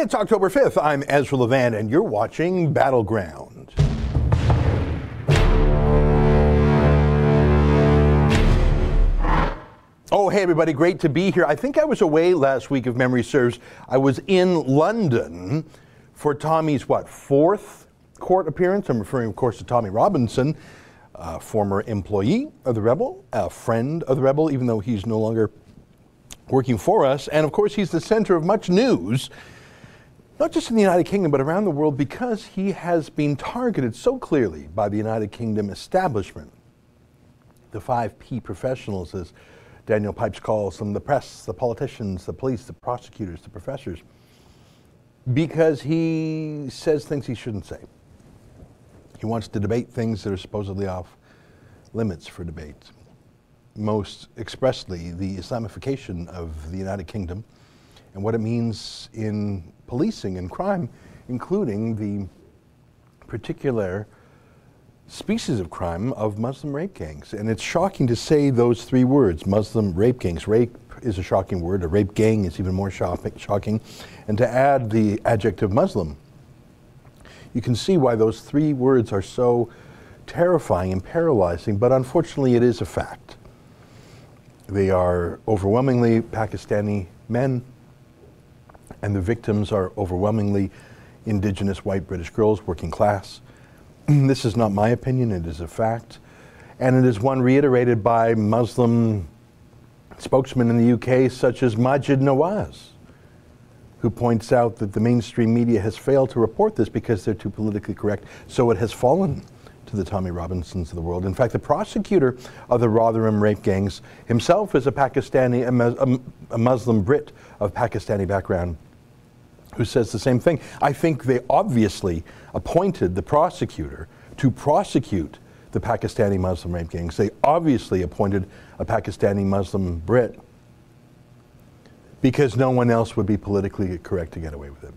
It's October 5th. I'm Ezra Levant, and you're watching Battleground. Oh, hey, everybody, great to be here. I think I was away last week, if memory serves. I was in London for Tommy's, what, fourth court appearance? I'm referring, of course, to Tommy Robinson, a former employee of the Rebel, a friend of the Rebel, even though he's no longer working for us. And of course, he's the center of much news, not just in the United Kingdom, but around the world, because he has been targeted so clearly by the United Kingdom establishment. The five P professionals, as Daniel Pipes calls them the press, the politicians, the police, the prosecutors, the professors, because he says things he shouldn't say. He wants to debate things that are supposedly off limits for debate. Most expressly, the Islamification of the United Kingdom and what it means in policing and crime, including the particular species of crime of Muslim rape gangs. And it's shocking to say those three words Muslim rape gangs. Rape is a shocking word, a rape gang is even more shocking. And to add the adjective Muslim, you can see why those three words are so terrifying and paralyzing, but unfortunately, it is a fact. They are overwhelmingly Pakistani men, and the victims are overwhelmingly indigenous white British girls, working class. this is not my opinion, it is a fact. And it is one reiterated by Muslim spokesmen in the UK, such as Maajid Nawaz, who points out that the mainstream media has failed to report this because they're too politically correct. So it has fallen to the Tommy Robinsons of the world. In fact, the prosecutor of the Rotherham rape gangs himself is a Pakistani, a, a Muslim Brit of Pakistani background who says the same thing. I think they obviously appointed the prosecutor to prosecute the Pakistani Muslim rape gangs. They obviously appointed a Pakistani Muslim Brit because no one else would be politically correct to get away with it.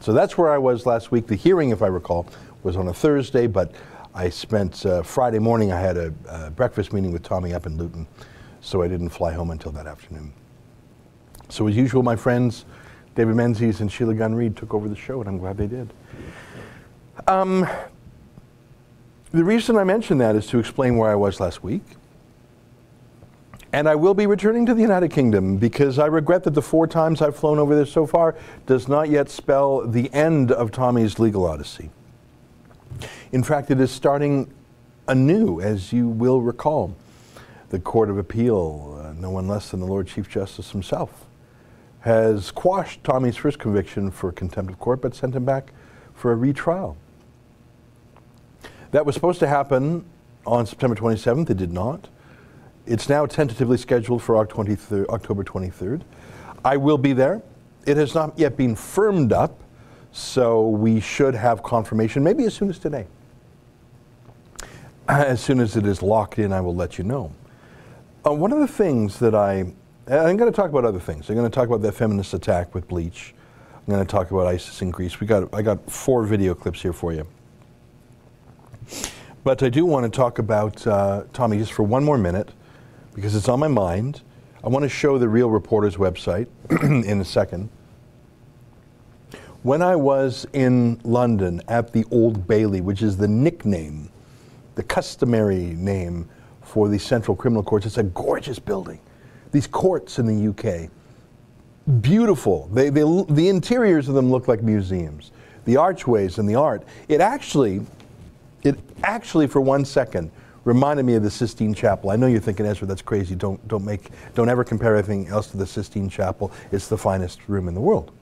So that's where I was last week. The hearing, if I recall, was on a Thursday, but I spent uh, Friday morning, I had a, breakfast meeting with Tommy up in Luton, so I didn't fly home until that afternoon. So, as usual, my friends, David Menzies and Sheila Gunn Reid took over the show, and I'm glad they did. Um, the reason I mention that is to explain where I was last week. And I will be returning to the United Kingdom because I regret that the four times I've flown over there so far does not yet spell the end of Tommy's legal odyssey. In fact, it is starting anew, as you will recall. The Court of Appeal, uh, no one less than the Lord Chief Justice himself, has quashed Tommy's first conviction for contempt of court, but sent him back for a retrial. That was supposed to happen on September 27th. It did not. It's now tentatively scheduled for October 23rd. I will be there. It has not yet been firmed up, so we should have confirmation, maybe as soon as today. As soon as it is locked in, I will let you know. Uh, one of the things that I I'm going to talk about other things. I'm going to talk about that feminist attack with bleach. I'm going to talk about ISIS in Greece. We got I got four video clips here for you. But I do want to talk about uh, Tommy just for one more minute because it's on my mind. I want to show the Real Reporters website in a second. When I was in London at the Old Bailey, which is the nickname, the customary name for the Central Criminal Courts, it's a gorgeous building these courts in the UK. Beautiful. They, they, the interiors of them look like museums. The archways and the art. It actually, it actually for one second reminded me of the Sistine Chapel. I know you're thinking, Ezra, that's crazy. Don't, don't, make, don't ever compare anything else to the Sistine Chapel. It's the finest room in the world.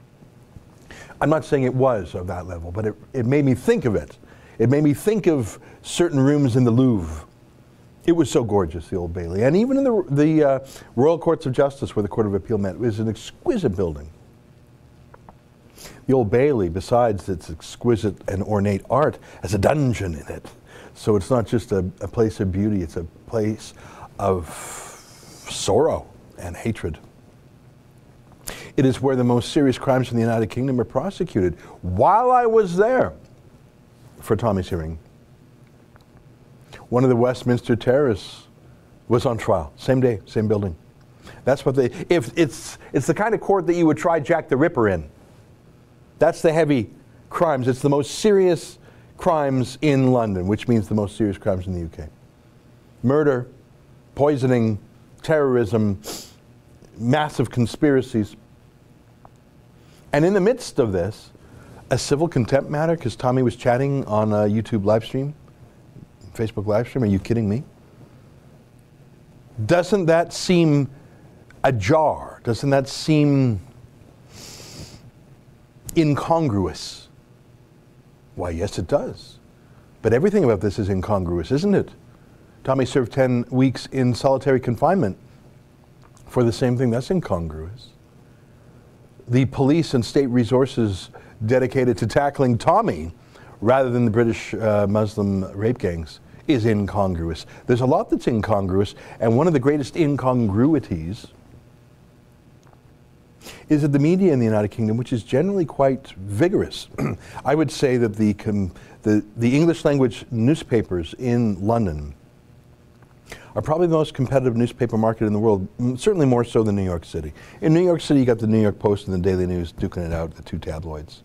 I'm not saying it was of that level, but it, it made me think of it. It made me think of certain rooms in the Louvre it was so gorgeous, the Old Bailey. And even in the, the uh, Royal Courts of Justice, where the Court of Appeal met, it was an exquisite building. The Old Bailey, besides its exquisite and ornate art, has a dungeon in it. So it's not just a, a place of beauty, it's a place of sorrow and hatred. It is where the most serious crimes in the United Kingdom are prosecuted. While I was there for Tommy's hearing, one of the Westminster terrorists was on trial, same day, same building. That's what they, if it's, it's the kind of court that you would try Jack the Ripper in. That's the heavy crimes. It's the most serious crimes in London, which means the most serious crimes in the UK. Murder, poisoning, terrorism, massive conspiracies. And in the midst of this, a civil contempt matter because Tommy was chatting on a YouTube live stream, Facebook live stream. Are you kidding me? Doesn't that seem ajar? Doesn't that seem incongruous? Why, yes, it does. But everything about this is incongruous, isn't it? Tommy served 10 weeks in solitary confinement for the same thing. That's incongruous. The police and state resources dedicated to tackling Tommy rather than the British uh, Muslim rape gangs is incongruous. There's a lot that's incongruous, and one of the greatest incongruities is that the media in the United Kingdom, which is generally quite vigorous, I would say that the, the, the English language newspapers in London are probably the most competitive newspaper market in the world, certainly more so than New York City. In New York City, you got the New York Post and the Daily News duking it out, the two tabloids.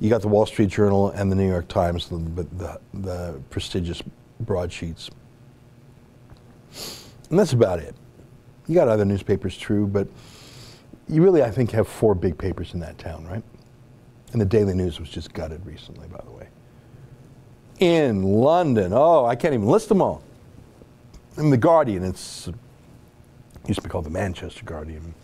You got the Wall Street Journal and the New York Times, the, the, the prestigious broadsheets. And that's about it. You got other newspapers, true, but you really, I think, have four big papers in that town, right? And the Daily News was just gutted recently, by the way. In London, oh, I can't even list them all. In the Guardian, it's used to be called the Manchester Guardian.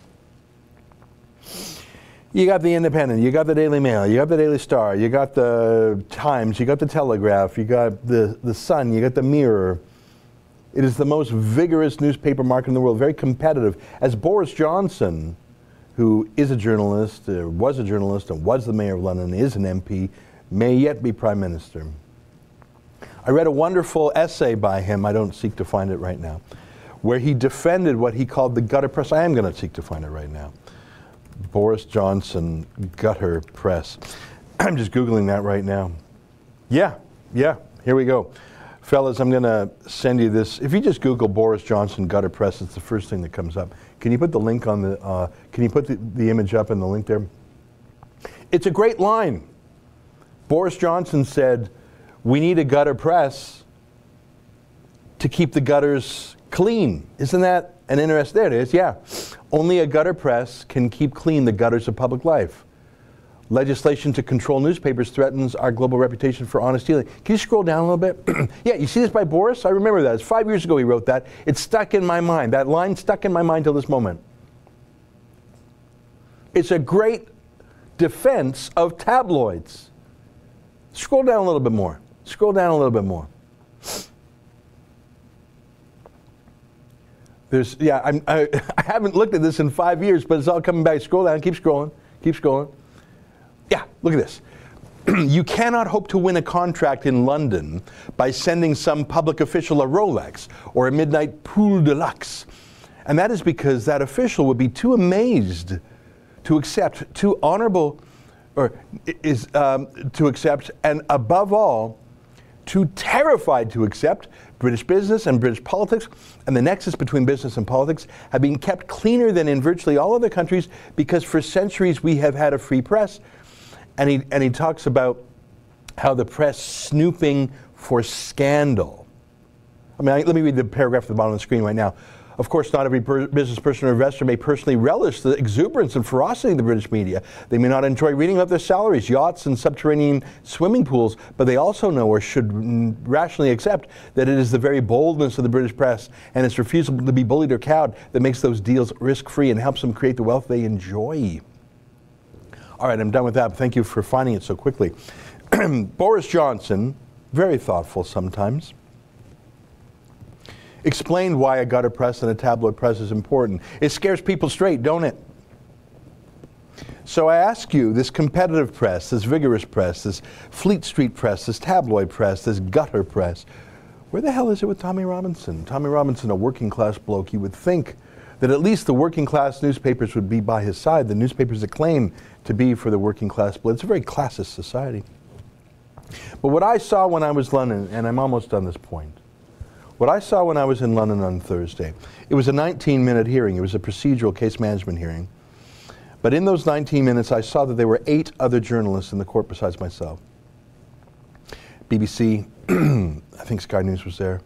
You got the Independent, you got the Daily Mail, you got the Daily Star, you got the Times, you got the Telegraph, you got the, the Sun, you got the Mirror. It is the most vigorous newspaper market in the world, very competitive. As Boris Johnson who is a journalist, uh, was a journalist, and was the mayor of London, is an MP, may yet be prime minister. I read a wonderful essay by him, I don't seek to find it right now, where he defended what he called the gutter press. I am going to seek to find it right now. Boris Johnson gutter press. I'm just Googling that right now. Yeah, yeah, here we go. Fellas, I'm going to send you this. If you just Google Boris Johnson gutter press, it's the first thing that comes up. Can you put the link on the, uh, can you put the, the image up and the link there? It's a great line. Boris Johnson said, we need a gutter press to keep the gutters clean. Isn't that an interest? There it is, yeah. Only a gutter press can keep clean the gutters of public life. Legislation to control newspapers threatens our global reputation for honest dealing. Can you scroll down a little bit? yeah, you see this by Boris? I remember that. It's five years ago he wrote that. It's stuck in my mind. That line stuck in my mind till this moment. It's a great defense of tabloids. Scroll down a little bit more. Scroll down a little bit more. There's, yeah, I'm, I, I haven't looked at this in five years, but it's all coming back. Scroll down, keep scrolling, keep scrolling. Yeah, look at this. you cannot hope to win a contract in London by sending some public official a Rolex or a midnight poule de luxe. And that is because that official would be too amazed to accept, too honorable, or is um, to accept, and above all, too terrified to accept British business and British politics and the nexus between business and politics have been kept cleaner than in virtually all other countries because for centuries we have had a free press and he, and he talks about how the press snooping for scandal. I mean, I, let me read the paragraph at the bottom of the screen right now. Of course, not every per- business person or investor may personally relish the exuberance and ferocity of the British media. They may not enjoy reading about their salaries, yachts, and subterranean swimming pools, but they also know or should rationally accept that it is the very boldness of the British press and its refusal to be bullied or cowed that makes those deals risk free and helps them create the wealth they enjoy. All right, I'm done with that. Thank you for finding it so quickly. Boris Johnson, very thoughtful sometimes, explained why a gutter press and a tabloid press is important. It scares people straight, don't it? So I ask you, this competitive press, this vigorous press, this Fleet Street press, this tabloid press, this gutter press, where the hell is it with Tommy Robinson? Tommy Robinson, a working class bloke, you would think that at least the working class newspapers would be by his side, the newspapers that claim to be for the working class. But it's a very classist society. But what I saw when I was London, and I'm almost on this point, what I saw when I was in London on Thursday, it was a 19 minute hearing. It was a procedural case management hearing But in those 19 minutes, I saw that there were eight other journalists in the court besides myself. BBC, I think Sky News was there,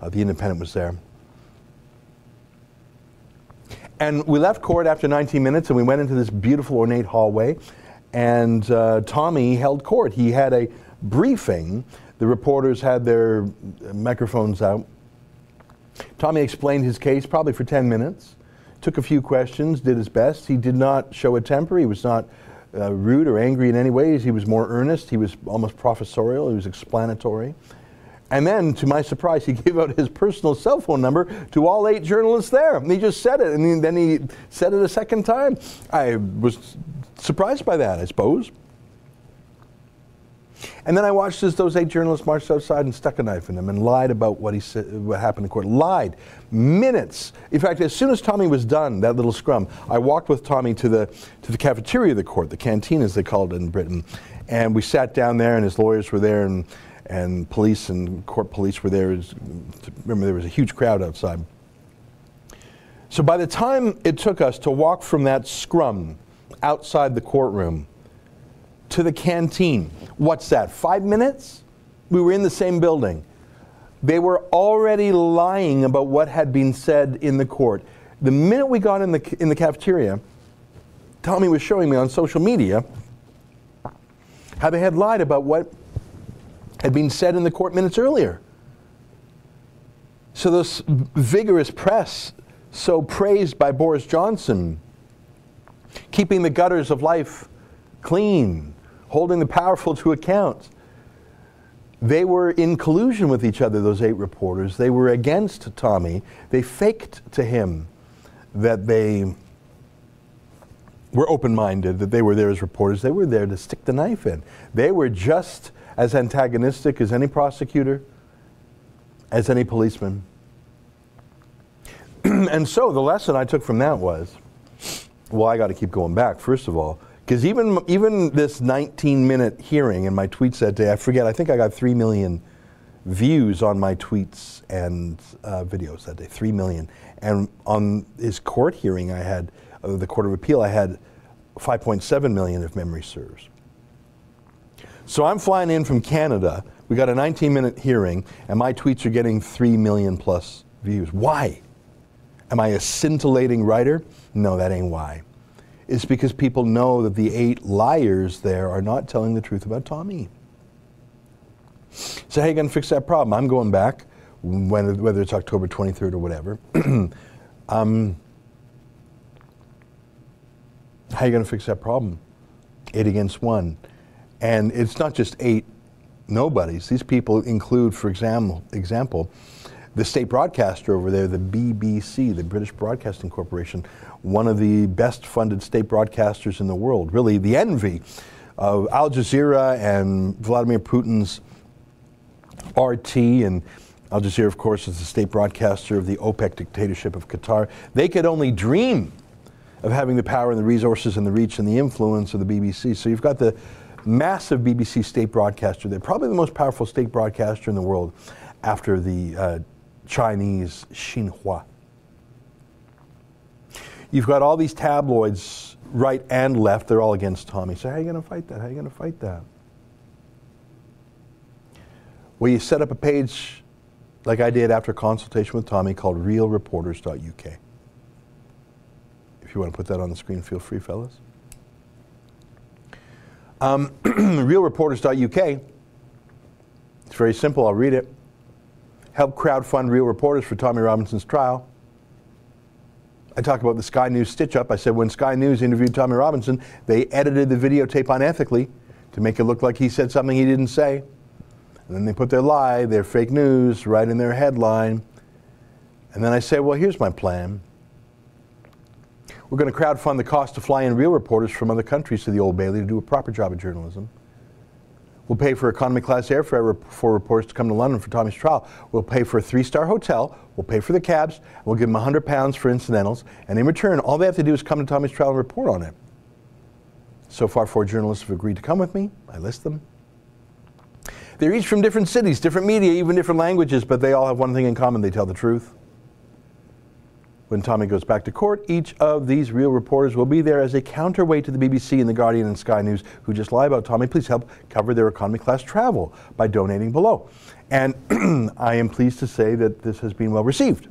uh, The Independent was there. And we left court after 19 minutes and we went into this beautiful ornate hallway. And uh, Tommy held court. He had a briefing. The reporters had their microphones out. Tommy explained his case probably for 10 minutes, took a few questions, did his best. He did not show a temper. He was not uh, rude or angry in any ways. He was more earnest. He was almost professorial. He was explanatory. And then, to my surprise, he gave out his personal cell phone number to all eight journalists there. And he just said it, and then he said it a second time. I was surprised by that, I suppose. And then I watched as those eight journalists marched outside and stuck a knife in him and lied about what he said, what happened in court. Lied, minutes. In fact, as soon as Tommy was done, that little scrum, I walked with Tommy to the to the cafeteria of the court, the canteen as they called it in Britain, and we sat down there, and his lawyers were there, and and police and court police were there. Remember, there was a huge crowd outside. So by the time it took us to walk from that scrum outside the courtroom to the canteen. What's that, five minutes? We were in the same building. They were already lying about what had been said in the court. The minute we got in the, in the cafeteria, Tommy was showing me on social media how they had lied about what had been said in the court minutes earlier. So, this vigorous press, so praised by Boris Johnson, keeping the gutters of life clean, holding the powerful to account. They were in collusion with each other, those eight reporters. They were against Tommy. They faked to him that they were open minded, that they were there as reporters. They were there to stick the knife in. They were just as antagonistic as any prosecutor, as any policeman. and so the lesson I took from that was well, I got to keep going back, first of all. Because even, even this 19 minute hearing in my tweets that day, I forget, I think I got 3 million views on my tweets and uh, videos that day, 3 million. And on his court hearing, I had, uh, the Court of Appeal, I had 5.7 million if memory serves. So I'm flying in from Canada. We got a 19 minute hearing, and my tweets are getting 3 million plus views. Why? Am I a scintillating writer? No, that ain't why is because people know that the eight liars there are not telling the truth about Tommy. So how are you going to fix that problem? I'm going back, when, whether it's October 23rd or whatever. um, how are you going to fix that problem? Eight against one. And it's not just eight nobodies. These people include, for example, example the state broadcaster over there, the BBC, the British Broadcasting Corporation, one of the best funded state broadcasters in the world, really the envy of Al Jazeera and Vladimir Putin's RT and Al Jazeera, of course, is the state broadcaster of the OPEC dictatorship of Qatar. They could only dream of having the power and the resources and the reach and the influence of the BBC. So you've got the massive BBC state broadcaster. They're probably the most powerful state broadcaster in the world after the uh, Chinese Xinhua. You've got all these tabloids, right and left, they're all against Tommy. So, how are you going to fight that? How are you going to fight that? Well, you set up a page like I did after consultation with Tommy called realreporters.uk. If you want to put that on the screen, feel free, fellas. Um, realreporters.uk. It's very simple. I'll read it. Help crowdfund real reporters for Tommy Robinson's trial. I talk about the Sky News stitch up. I said when Sky News interviewed Tommy Robinson, they edited the videotape unethically to make it look like he said something he didn't say. And then they put their lie, their fake news, right in their headline. And then I say, well, here's my plan. We're going to crowdfund the cost to fly in real reporters from other countries to the Old Bailey to do a proper job of journalism. We'll pay for economy class airfare for reporters to come to London for Tommy's trial. We'll pay for a three star hotel. We'll pay for the cabs. We'll give them 100 pounds for incidentals. And in return, all they have to do is come to Tommy's trial and report on it. So far, four journalists have agreed to come with me. I list them. They're each from different cities, different media, even different languages, but they all have one thing in common they tell the truth. When Tommy goes back to court, each of these real reporters will be there as a counterweight to the BBC and The Guardian and Sky News who just lie about Tommy. Please help cover their economy class travel by donating below. And I am pleased to say that this has been well received.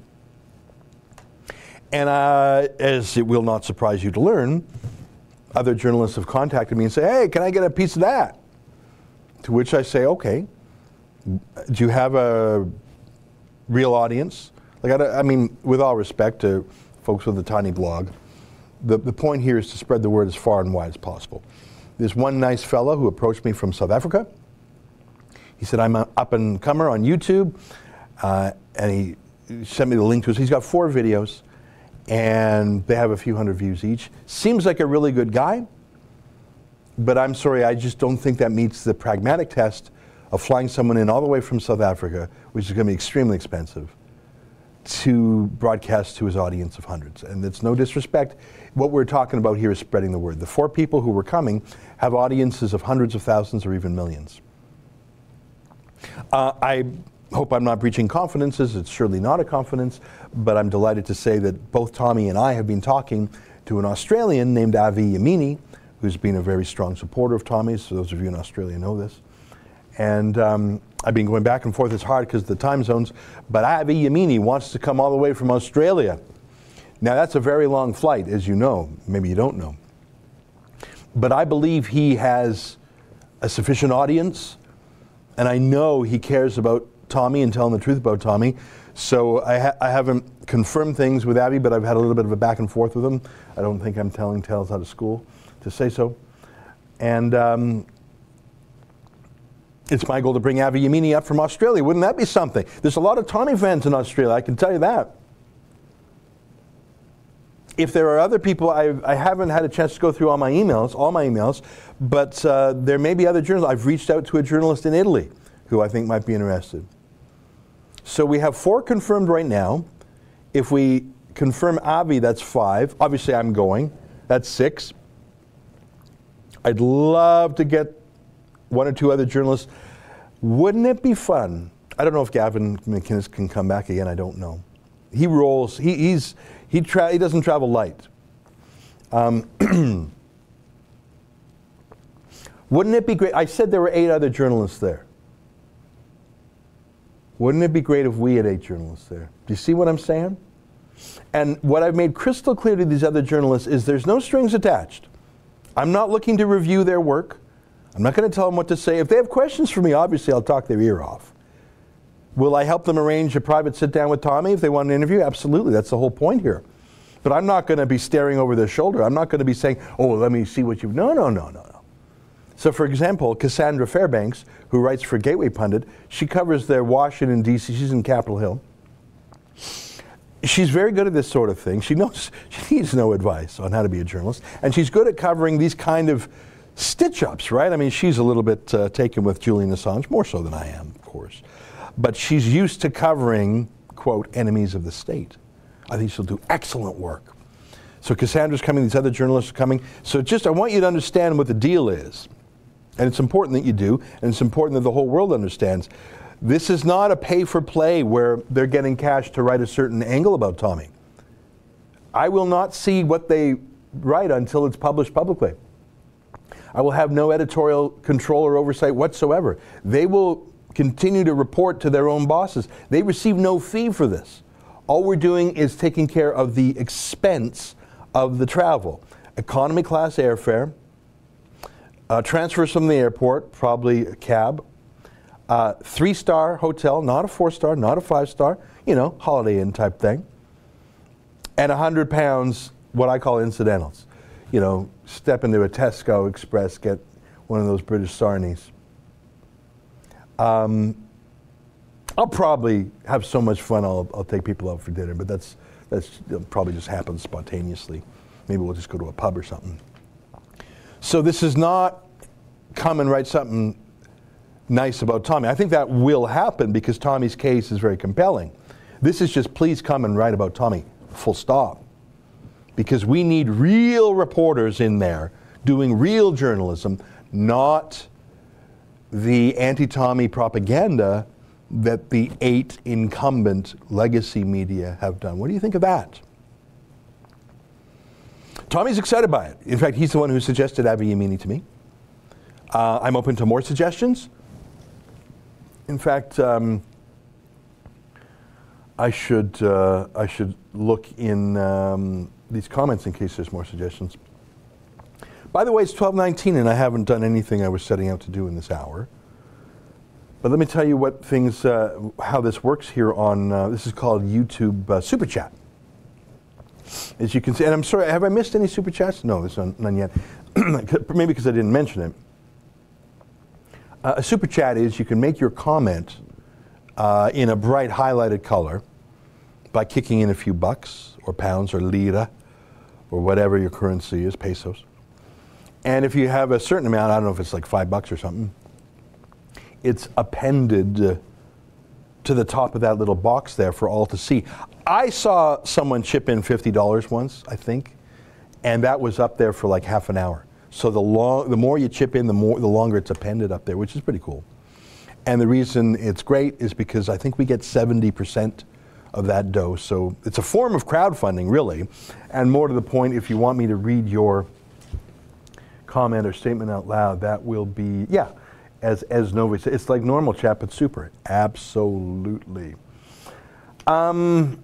And uh, as it will not surprise you to learn, other journalists have contacted me and say, hey, can I get a piece of that? To which I say, okay. Do you have a real audience? Like, I, I mean, with all respect to folks with a tiny blog, the, the point here is to spread the word as far and wide as possible. There's one nice fellow who approached me from South Africa. He said, I'm an up and comer on YouTube. Uh, and he sent me the link to his. He's got four videos, and they have a few hundred views each. Seems like a really good guy, but I'm sorry, I just don't think that meets the pragmatic test of flying someone in all the way from South Africa, which is going to be extremely expensive, to broadcast to his audience of hundreds. And it's no disrespect. What we're talking about here is spreading the word. The four people who were coming have audiences of hundreds of thousands or even millions. Uh, I hope I'm not breaching confidences. It's surely not a confidence, but I'm delighted to say that both Tommy and I have been talking to an Australian named Avi Yemini, who's been a very strong supporter of Tommy's. So those of you in Australia know this. And um, I've been going back and forth. It's hard because of the time zones. But Avi Yemini wants to come all the way from Australia. Now, that's a very long flight, as you know. Maybe you don't know. But I believe he has a sufficient audience, and I know he cares about Tommy and telling the truth about Tommy. So I, ha- I haven't confirmed things with Avi, but I've had a little bit of a back and forth with him. I don't think I'm telling tales out of school to say so. And um, it's my goal to bring Avi Yemini up from Australia. Wouldn't that be something? There's a lot of Tommy fans in Australia, I can tell you that. If there are other people, I, I haven't had a chance to go through all my emails, all my emails, but uh, there may be other journalists. I've reached out to a journalist in Italy who I think might be interested. So we have four confirmed right now. If we confirm Avi, that's five. Obviously, I'm going. That's six. I'd love to get one or two other journalists. Wouldn't it be fun? I don't know if Gavin McInnes can come back again. I don't know. He rolls. He, he's he tra- he doesn't travel light. Um, wouldn't it be great? I said there were eight other journalists there. Wouldn't it be great if we had eight journalists there? Do you see what I'm saying? And what I've made crystal clear to these other journalists is there's no strings attached. I'm not looking to review their work. I'm not going to tell them what to say. If they have questions for me, obviously I'll talk their ear off. Will I help them arrange a private sit down with Tommy if they want an interview? Absolutely. That's the whole point here. But I'm not going to be staring over their shoulder. I'm not going to be saying, oh, let me see what you've. No, no, no, no, no. So, for example, Cassandra Fairbanks, who writes for Gateway Pundit, she covers their Washington, D.C., she's in Capitol Hill. She's very good at this sort of thing. She knows she needs no advice on how to be a journalist, and she's good at covering these kind of stitch ups, right? I mean, she's a little bit uh, taken with Julian Assange, more so than I am, of course. But she's used to covering, quote, enemies of the state. I think she'll do excellent work. So Cassandra's coming, these other journalists are coming. So just, I want you to understand what the deal is. And it's important that you do, and it's important that the whole world understands. This is not a pay for play where they're getting cash to write a certain angle about Tommy. I will not see what they write until it's published publicly. I will have no editorial control or oversight whatsoever. They will continue to report to their own bosses. They receive no fee for this. All we're doing is taking care of the expense of the travel. Economy class airfare, uh, transfers from the airport, probably a cab, uh, three star hotel, not a four star, not a five star, you know, Holiday Inn type thing, and 100 pounds, what I call incidentals. You know, step into a Tesco Express, get one of those British sarnies. Um, I'll probably have so much fun. I'll, I'll take people out for dinner, but that's that's probably just happens spontaneously. Maybe we'll just go to a pub or something. So this is not come and write something nice about Tommy. I think that will happen because Tommy's case is very compelling. This is just please come and write about Tommy. Full stop. Because we need real reporters in there doing real journalism, not the anti Tommy propaganda that the eight incumbent legacy media have done. What do you think of that? Tommy's excited by it. In fact, he's the one who suggested Avi Yemini to me. Uh, I'm open to more suggestions. In fact, um, I should uh, I should look in um, these comments in case there's more suggestions. By the way, it's 12:19, and I haven't done anything I was setting out to do in this hour. But let me tell you what things, uh, how this works here on. Uh, this is called YouTube uh, Super Chat. As you can see, and I'm sorry, have I missed any super chats? No, there's none, none yet. Maybe because I didn't mention it. Uh, a super chat is you can make your comment uh, in a bright highlighted color by kicking in a few bucks or pounds or lira or whatever your currency is, pesos. And if you have a certain amount, I don't know if it's like five bucks or something, it's appended uh, to the top of that little box there for all to see. I saw someone chip in $50 once, I think, and that was up there for like half an hour. So the, long, the more you chip in, the, more, the longer it's appended up there, which is pretty cool. And the reason it's great is because I think we get 70% of that dose. So it's a form of crowdfunding, really. And more to the point, if you want me to read your comment or statement out loud, that will be, yeah, as, as Novi said, it's like normal chat, but super. Absolutely. Um,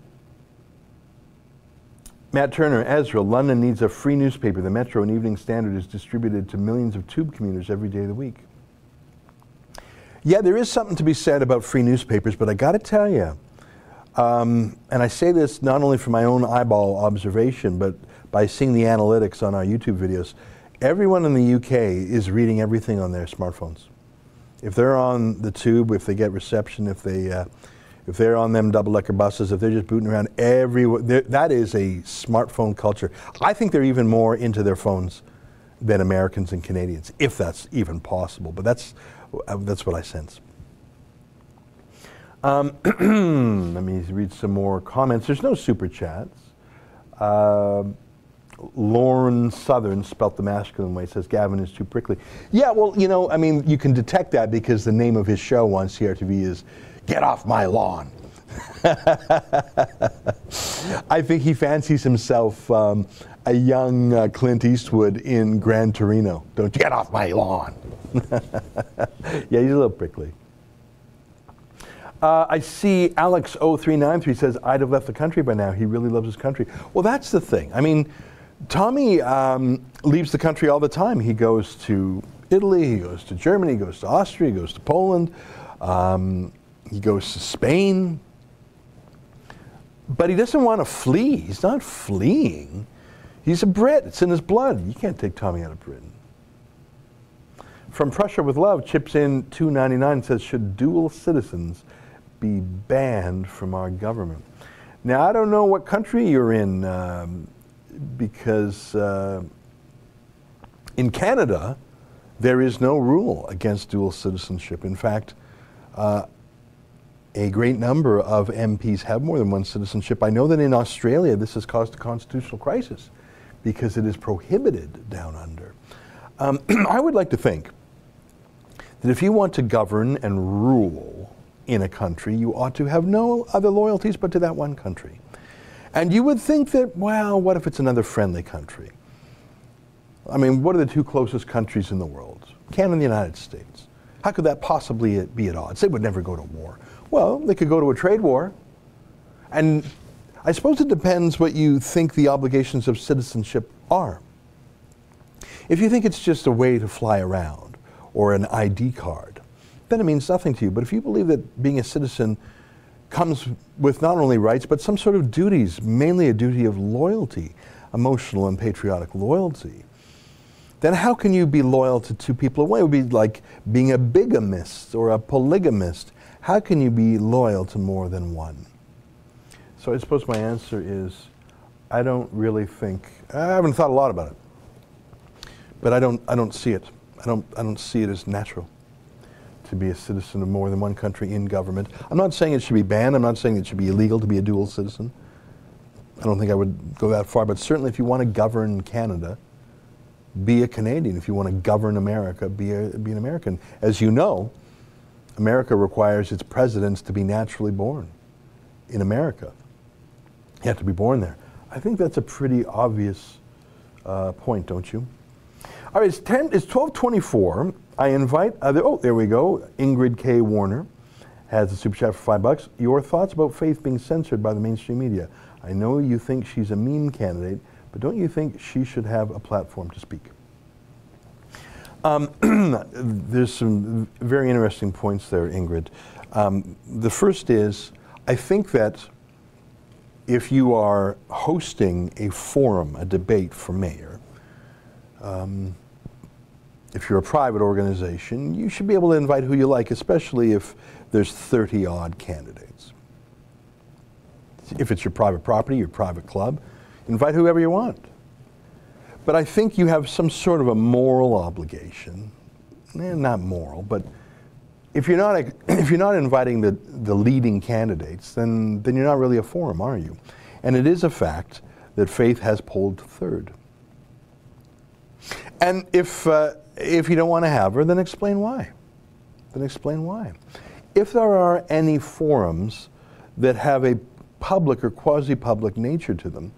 Matt Turner, Ezra, London needs a free newspaper. The Metro and Evening Standard is distributed to millions of tube commuters every day of the week. Yeah, there is something to be said about free newspapers, but I got to tell you, um, and I say this not only from my own eyeball observation, but by seeing the analytics on our YouTube videos, everyone in the UK is reading everything on their smartphones. If they're on the tube, if they get reception, if they uh, if they're on them double-decker buses, if they're just booting around everywhere, that is a smartphone culture. I think they're even more into their phones than Americans and Canadians, if that's even possible. But that's uh, that's what I sense. Um, let me read some more comments. There's no super chats. Uh, Lauren Southern, spelt the masculine way, says Gavin is too prickly. Yeah, well, you know, I mean, you can detect that because the name of his show on CRTV is Get Off My Lawn. I think he fancies himself um, a young uh, Clint Eastwood in Gran Torino. Don't you get off my lawn. yeah, he's a little prickly. Uh, I see Alex0393 says, I'd have left the country by now. He really loves his country. Well, that's the thing. I mean, Tommy um, leaves the country all the time. He goes to Italy, he goes to Germany, he goes to Austria, he goes to Poland, um, he goes to Spain. But he doesn't want to flee. He's not fleeing. He's a Brit. It's in his blood. You can't take Tommy out of Britain. From Prussia with Love chips in 299 says, should dual citizens be banned from our government? Now, I don't know what country you're in, um, because uh, in Canada, there is no rule against dual citizenship. In fact, uh, a great number of MPs have more than one citizenship. I know that in Australia, this has caused a constitutional crisis because it is prohibited down under. Um, I would like to think that if you want to govern and rule in a country, you ought to have no other loyalties but to that one country. And you would think that, well, what if it's another friendly country? I mean, what are the two closest countries in the world? Canada and the United States. How could that possibly be at odds? They would never go to war. Well, they could go to a trade war. And I suppose it depends what you think the obligations of citizenship are. If you think it's just a way to fly around or an ID card, then it means nothing to you. But if you believe that being a citizen comes with not only rights, but some sort of duties, mainly a duty of loyalty, emotional and patriotic loyalty, then how can you be loyal to two people away? It would be like being a bigamist or a polygamist. How can you be loyal to more than one? So I suppose my answer is I don't really think, I haven't thought a lot about it, but I don't, I don't see it. I don't, I don't see it as natural to be a citizen of more than one country in government. I'm not saying it should be banned. I'm not saying it should be illegal to be a dual citizen. I don't think I would go that far, but certainly if you want to govern Canada, be a Canadian. If you want to govern America, be, a, be an American. As you know, America requires its presidents to be naturally born in America. You have to be born there. I think that's a pretty obvious uh, point, don't you? All right, it's 10, it's 1224. I invite other, oh, there we go. Ingrid K. Warner has a super chat for five bucks. Your thoughts about Faith being censored by the mainstream media? I know you think she's a meme candidate, but don't you think she should have a platform to speak? Um, there's some very interesting points there, Ingrid. Um, the first is, I think that if you are hosting a forum, a debate for mayor, um, if you're a private organization, you should be able to invite who you like, especially if there's 30 odd candidates. If it's your private property, your private club, invite whoever you want. But I think you have some sort of a moral obligation, eh, not moral, but if you're not if you're not inviting the, the leading candidates, then then you're not really a forum, are you? And it is a fact that Faith has polled third. And if uh, if you don't want to have her, then explain why. Then explain why. If there are any forums that have a public or quasi-public nature to them,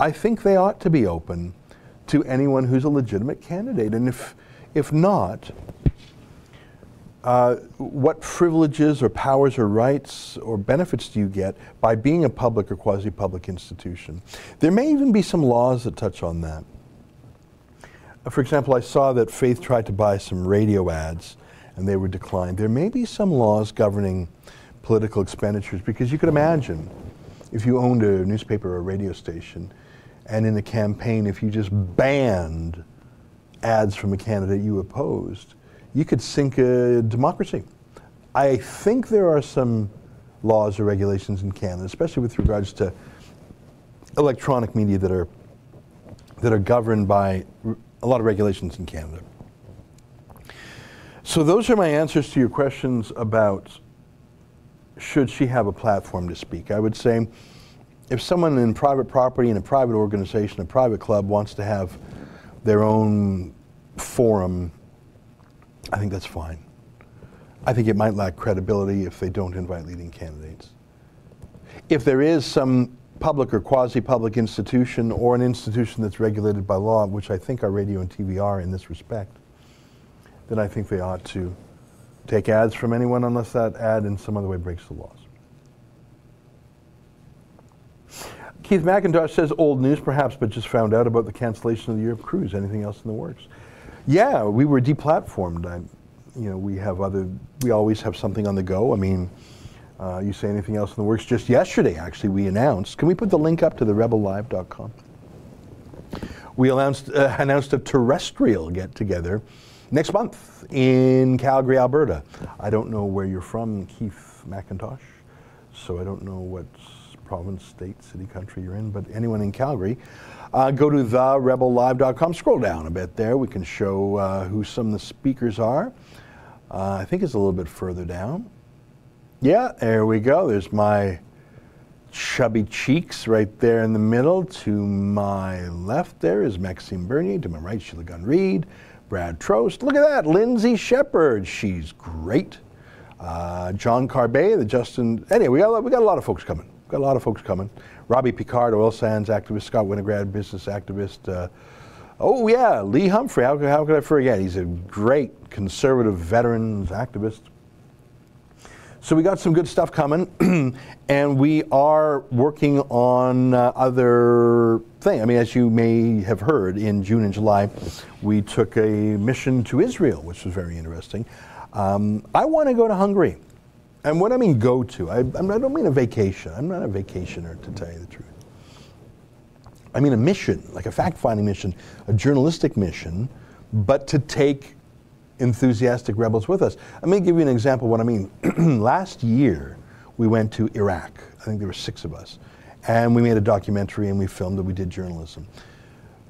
I think they ought to be open to anyone who's a legitimate candidate. And if if not, uh, what privileges or powers or rights or benefits do you get by being a public or quasi-public institution? There may even be some laws that touch on that. For example, I saw that Faith tried to buy some radio ads and they were declined. There may be some laws governing political expenditures because you could imagine if you owned a newspaper or a radio station and in a campaign, if you just banned ads from a candidate you opposed, you could sink a democracy. I think there are some laws or regulations in Canada, especially with regards to electronic media that are that are governed by a lot of regulations in Canada. So those are my answers to your questions about should she have a platform to speak. I would say if someone in private property in a private organization, a private club wants to have their own forum I think that's fine. I think it might lack credibility if they don't invite leading candidates. If there is some public or quasi-public institution or an institution that's regulated by law, which I think our radio and TV are in this respect, then I think they ought to take ads from anyone unless that ad in some other way breaks the laws. Keith McIntosh says old news perhaps, but just found out about the cancellation of the Europe cruise. Anything else in the works? Yeah, we were deplatformed. I, you know, we have other, we always have something on the go. I mean, uh, you say anything else in the works? Just yesterday, actually, we announced. Can we put the link up to the rebellive.com? We announced, uh, announced a terrestrial get together next month in Calgary, Alberta. I don't know where you're from, Keith McIntosh, so I don't know what province, state, city, country you're in, but anyone in Calgary. Uh, go to therebellive.com. Scroll down a bit there. We can show uh, who some of the speakers are. Uh, I think it's a little bit further down. Yeah, there we go. There's my chubby cheeks right there in the middle. To my left there is Maxime Bernier. To my right, Sheila Gunn Reid, Brad Trost. Look at that, Lindsay Shepherd. She's great. Uh, John Carpay, the Justin. Anyway, we got, we got a lot of folks coming. We Got a lot of folks coming. Robbie Picard, oil sands activist, Scott Winograd, business activist. Uh, oh, yeah, Lee Humphrey. How, how could I forget? He's a great conservative veterans activist. So we got some good stuff coming, and we are working on uh, other things. I mean, as you may have heard, in June and July, we took a mission to Israel, which was very interesting. Um, I want to go to Hungary. And what I mean go to, I, I don't mean a vacation. I'm not a vacationer, to tell you the truth. I mean a mission, like a fact finding mission, a journalistic mission, but to take enthusiastic rebels with us. Let me give you an example of what I mean. Last year, we went to Iraq. I think there were six of us. And we made a documentary and we filmed it, we did journalism.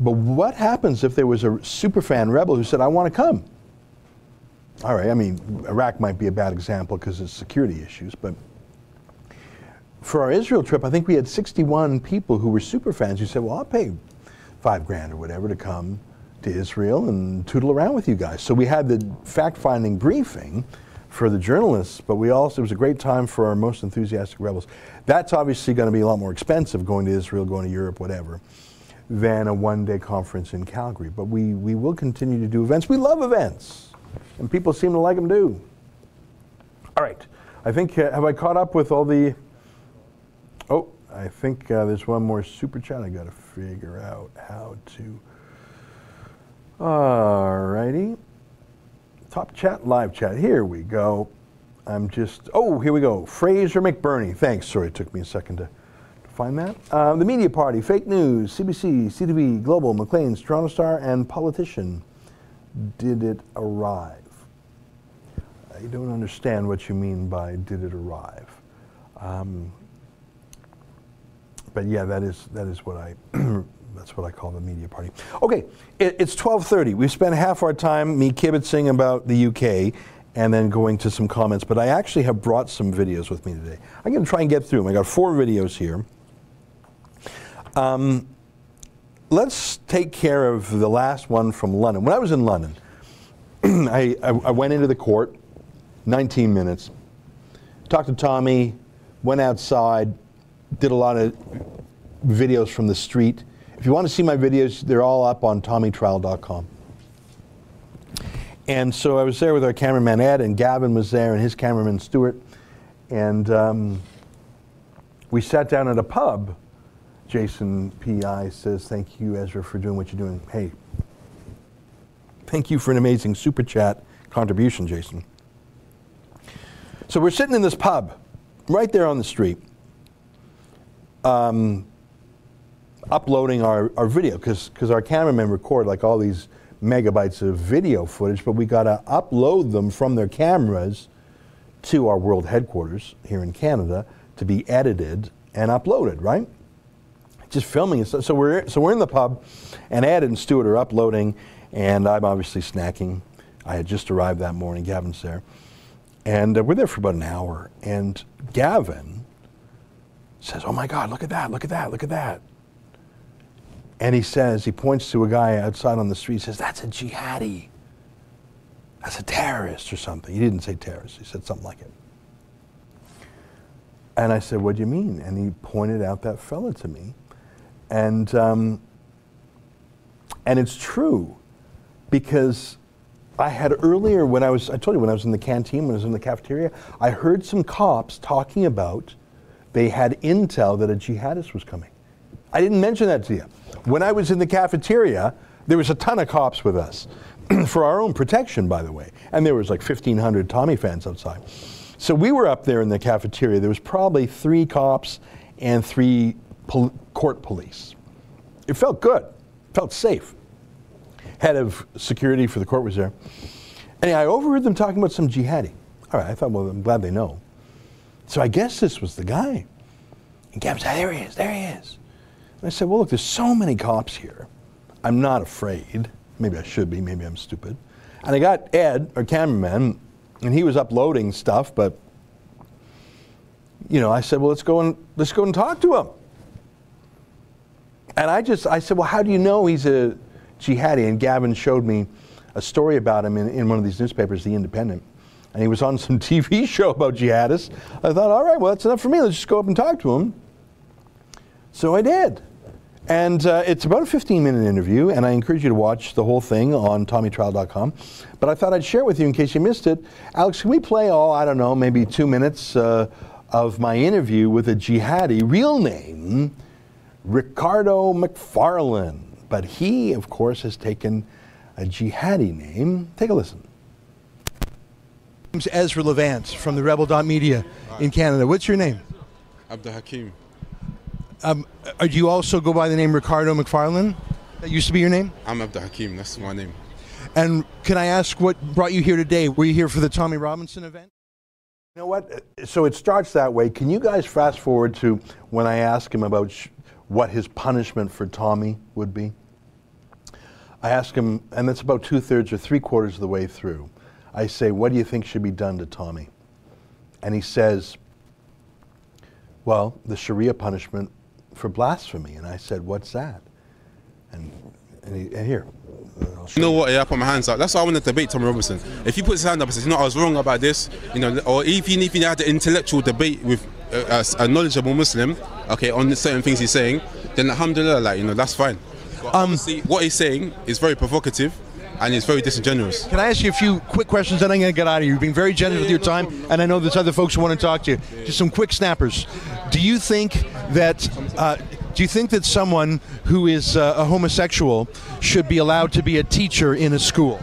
But what happens if there was a superfan rebel who said, I want to come? all right, I mean, Iraq might be a bad example because of security issues, but for our Israel trip, I think we had 61 people who were super fans who said, well, I'll pay five grand or whatever to come to Israel and tootle around with you guys. So we had the fact-finding briefing for the journalists, but we also, it was a great time for our most enthusiastic rebels. That's obviously going to be a lot more expensive going to Israel, going to Europe, whatever. than a one-day conference in Calgary. But we, we will continue to do events. We love events, and people seem to like them too. All right. I think, uh, have I caught up with all the, oh, I think uh, there's one more super chat I got to figure out how to. All righty. Top chat, live chat. Here we go. I'm just, oh, here we go. Fraser McBurney. Thanks. Sorry, it took me a second to, to find that. Uh, the Media Party, fake news, CBC, CTV, Global, Maclean's, Toronto Star, and politician. Did it arrive? I don't understand what you mean by did it arrive. Um, but yeah, that is that is what I that's what I call the media party. Okay, it, it's 12:30. We've spent half our time me kibitzing about the UK and then going to some comments. But I actually have brought some videos with me today. I'm going to try and get through them. I got four videos here. Um, let's take care of the last one from London. When I was in London, I, I, I went into the court, 19 minutes, talked to Tommy, went outside, did a lot of videos from the street. If you want to see my videos, they're all up on tommytrial.com. And so I was there with our cameraman Ed, and Gavin was there, and his cameraman Stuart. And um, we sat down at a pub. Jason P.I. says, Thank you, Ezra, for doing what you're doing. Hey, thank you for an amazing super chat contribution, Jason. So we're sitting in this pub right there on the street, um, uploading our, our video, because our cameramen record like all these megabytes of video footage, but we got to upload them from their cameras to our world headquarters here in Canada to be edited and uploaded, right? Just filming it. So we're so we're in the pub, and Ed and Stuart are uploading, and I'm obviously snacking. I had just arrived that morning. Gavin's there, and uh, we're there for about an hour. And Gavin says, "Oh my God, look at that! Look at that! Look at that!" And he says, he points to a guy outside on the street, says, That's a jihadi. That's a terrorist or something. He didn't say terrorist, he said something like it. And I said, What do you mean? And he pointed out that fella to me. And, um, and it's true because I had earlier, when I was, I told you, when I was in the canteen, when I was in the cafeteria, I heard some cops talking about they had intel that a jihadist was coming. I didn't mention that to you. When I was in the cafeteria, there was a ton of cops with us for our own protection, by the way. And there was like 1,500 Tommy fans outside. So we were up there in the cafeteria. There was probably three cops and three pol- court police. It felt good, it felt safe. Head of security for the court was there. And I overheard them talking about some jihadi. All right, I thought, well, I'm glad they know. So I guess this was the guy. And Gavin said, there he is, there he is. And I said, well, look, there's so many cops here. I'm not afraid. Maybe I should be. Maybe I'm stupid. And I got Ed, our cameraman, and he was uploading stuff, but you know, I said, well, let's go and let's go and talk to him. And I just, I said, well, how do you know he's a jihadi? And Gavin showed me a story about him in, in one of these newspapers, The Independent. And he was on some TV show about jihadists. I thought, all right, well, that's enough for me. Let's just go up and talk to him. So I did. And uh, it's about a 15 minute interview, and I encourage you to watch the whole thing on TommyTrial.com. But I thought I'd share it with you in case you missed it. Alex, can we play all, I don't know, maybe two minutes uh, of my interview with a jihadi, real name, Ricardo McFarlane. But he, of course, has taken a jihadi name. Take a listen. Ezra Levant from the Rebel.media in Canada. What's your name? Abdul Hakim. Um, uh, do you also go by the name Ricardo McFarlane? That used to be your name? I'm Abdul Hakim, that's my name. And can I ask what brought you here today? Were you here for the Tommy Robinson event? You know what? So it starts that way. Can you guys fast forward to when I ask him about sh- what his punishment for Tommy would be? I ask him, and that's about two thirds or three quarters of the way through. I say, What do you think should be done to Tommy? And he says, Well, the Sharia punishment for blasphemy. And I said, What's that? And, and, he, and here. You know what? Yeah, I put my hands up. That's why I want to debate Tommy Robinson. If he puts his hand up and says, "You know, I was wrong about this," you know, or even if he had an intellectual debate with a, a, knowledgeable Muslim, okay, on certain things he's saying, then alhamdulillah, like you know, that's fine. But Um, what he's saying is very provocative and it's very disingenuous. Can I ask you a few quick questions, then I'm going to get out of here. You've been very generous with your time, and I know there's other folks who want to talk to you. Just some quick snappers. Do you think that? Uh, do you think that someone who is uh, a homosexual should be allowed to be a teacher in a school?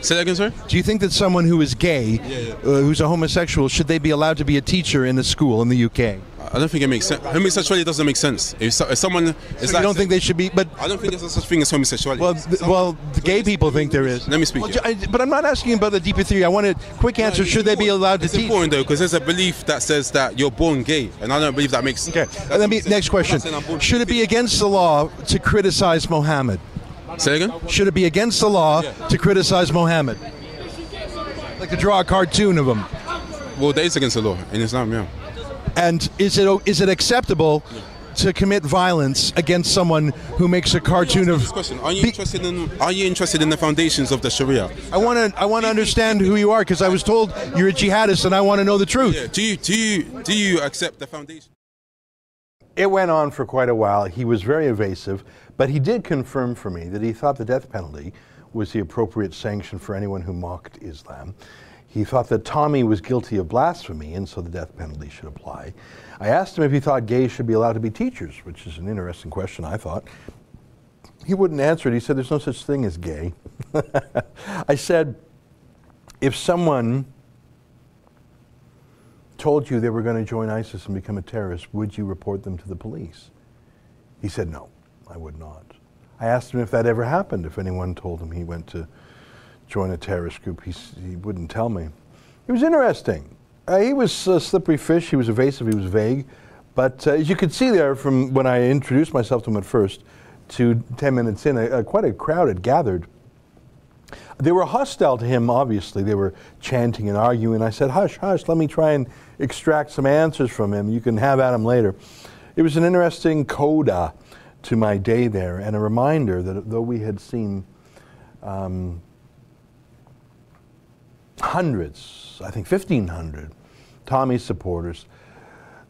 Say that again, sorry? Do you think that someone who is gay, yeah. Uh, who's a homosexual, should they be allowed to be a teacher in a school in the UK? I don't think it makes sense. Homosexuality doesn't make sense. If, so, if someone is So like, you don't think they should be? But I don't think there's such thing as homosexuality. well, th- well, the gay people think there is. Let me speak, Well. I- but I'm not asking about the deeper theory. I want a quick answer. It's Should they be important. allowed to It's teach? important though, because there's a belief that says that you're born gay, and I don't believe that makes. Sense. Okay. Let me next question. not saying I'm born Should it be against the law to criticize Mohammed? Say again? Should it be against the law Yeah. to criticize Mohammed? Like to draw a cartoon of him. Well, that is against the law in Islam, yeah. And is it is it acceptable to commit violence against someone who makes a cartoon of? This question: Are you Be- interested in? Are you interested in the foundations of the Sharia? I want to I want to understand who you are because I was told you're a jihadist and I want to know the truth. Yeah. Do you do you do you accept the foundation? It went on for quite a while. He was very evasive, but he did confirm for me that he thought the death penalty was the appropriate sanction for anyone who mocked Islam. He thought that Tommy was guilty of blasphemy, and so the death penalty should apply. I asked him if he thought gays should be allowed to be teachers, which is an interesting question, I thought. He wouldn't answer it. He said, There's no such thing as gay. I said, If someone told you they were going to join ISIS and become a terrorist, would you report them to the police? He said, No, I would not. I asked him if that ever happened, if anyone told him he went to join a terrorist group. He, he wouldn't tell me. It was interesting. Uh, he was a slippery fish, he was evasive, he was vague. But uh, as you could see there from when I introduced myself to him at first to 10 minutes in, a, a, quite a crowd had gathered. They were hostile to him, obviously. They were chanting and arguing. I said, Hush, hush, let me try and extract some answers from him. You can have at him later. It was an interesting coda to my day there and a reminder that though we had seen um, hundreds, I think 1,500 Tommy supporters,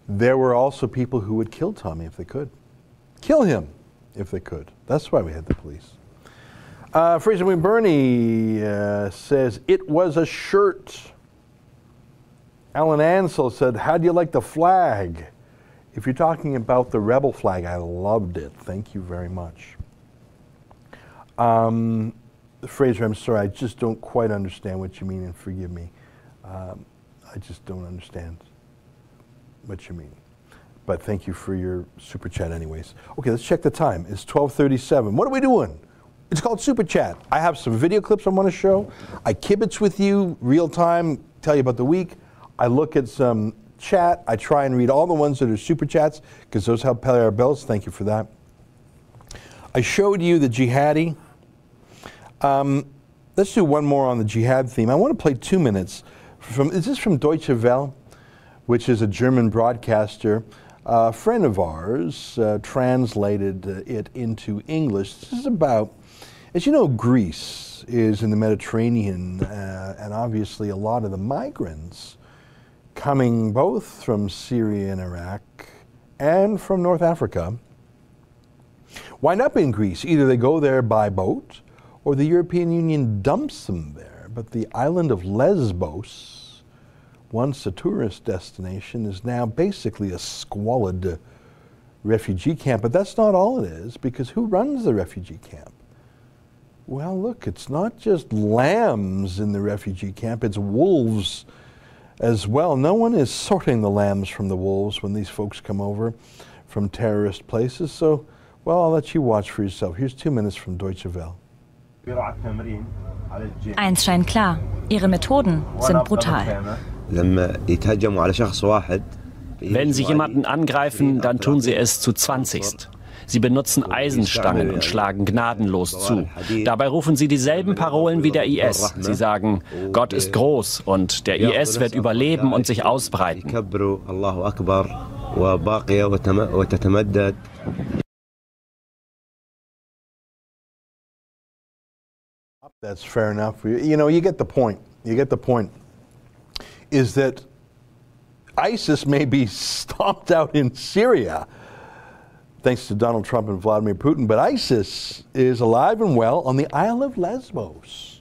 there were also people who would kill Tommy if they could. Kill him if they could. That's why we had the police. Uh, Fraser McBurney uh, says, It was a shirt. Alan Ansell said, How do you like the flag? If you're talking about the rebel flag, I loved it. Thank you very much. Um, Fraser, I'm sorry, I just don't quite understand what you mean, and forgive me. Um, I just don't understand what you mean. But thank you for your super chat, anyways. Okay, let's check the time. It's 12:37. What are we doing? It's called super chat. I have some video clips I want to show. I kibitz with you real time, tell you about the week. I look at some chat. I try and read all the ones that are super chats because those help pay our bills. Thank you for that. I showed you the jihadi. Um, let's do one more on the jihad theme. I want to play two minutes from. Is this from Deutsche Welle, which is a German broadcaster? A friend of ours uh, translated uh, it into English. This is about, as you know, Greece is in the Mediterranean, uh, and obviously a lot of the migrants coming both from Syria and Iraq and from North Africa wind up in Greece. Either they go there by boat or the European Union dumps them there. But the island of Lesbos, once a tourist destination, is now basically a squalid refugee camp. But that's not all it is, because who runs the refugee camp? Well, look, it's not just lambs in the refugee camp, it's wolves as well. No one is sorting the lambs from the wolves when these folks come over from terrorist places. So, well, I'll let you watch for yourself. Here's two minutes from Deutsche Welle. Eins scheint klar, ihre Methoden sind brutal. Wenn sie jemanden angreifen, dann tun sie es zu 20. Sie benutzen Eisenstangen und schlagen gnadenlos zu. Dabei rufen sie dieselben Parolen wie der IS. Sie sagen, Gott ist groß und der IS wird überleben und sich ausbreiten. That's fair enough. You know, you get the point. You get the point. Is that ISIS may be stomped out in Syria, thanks to Donald Trump and Vladimir Putin. But ISIS is alive and well on the Isle of Lesbos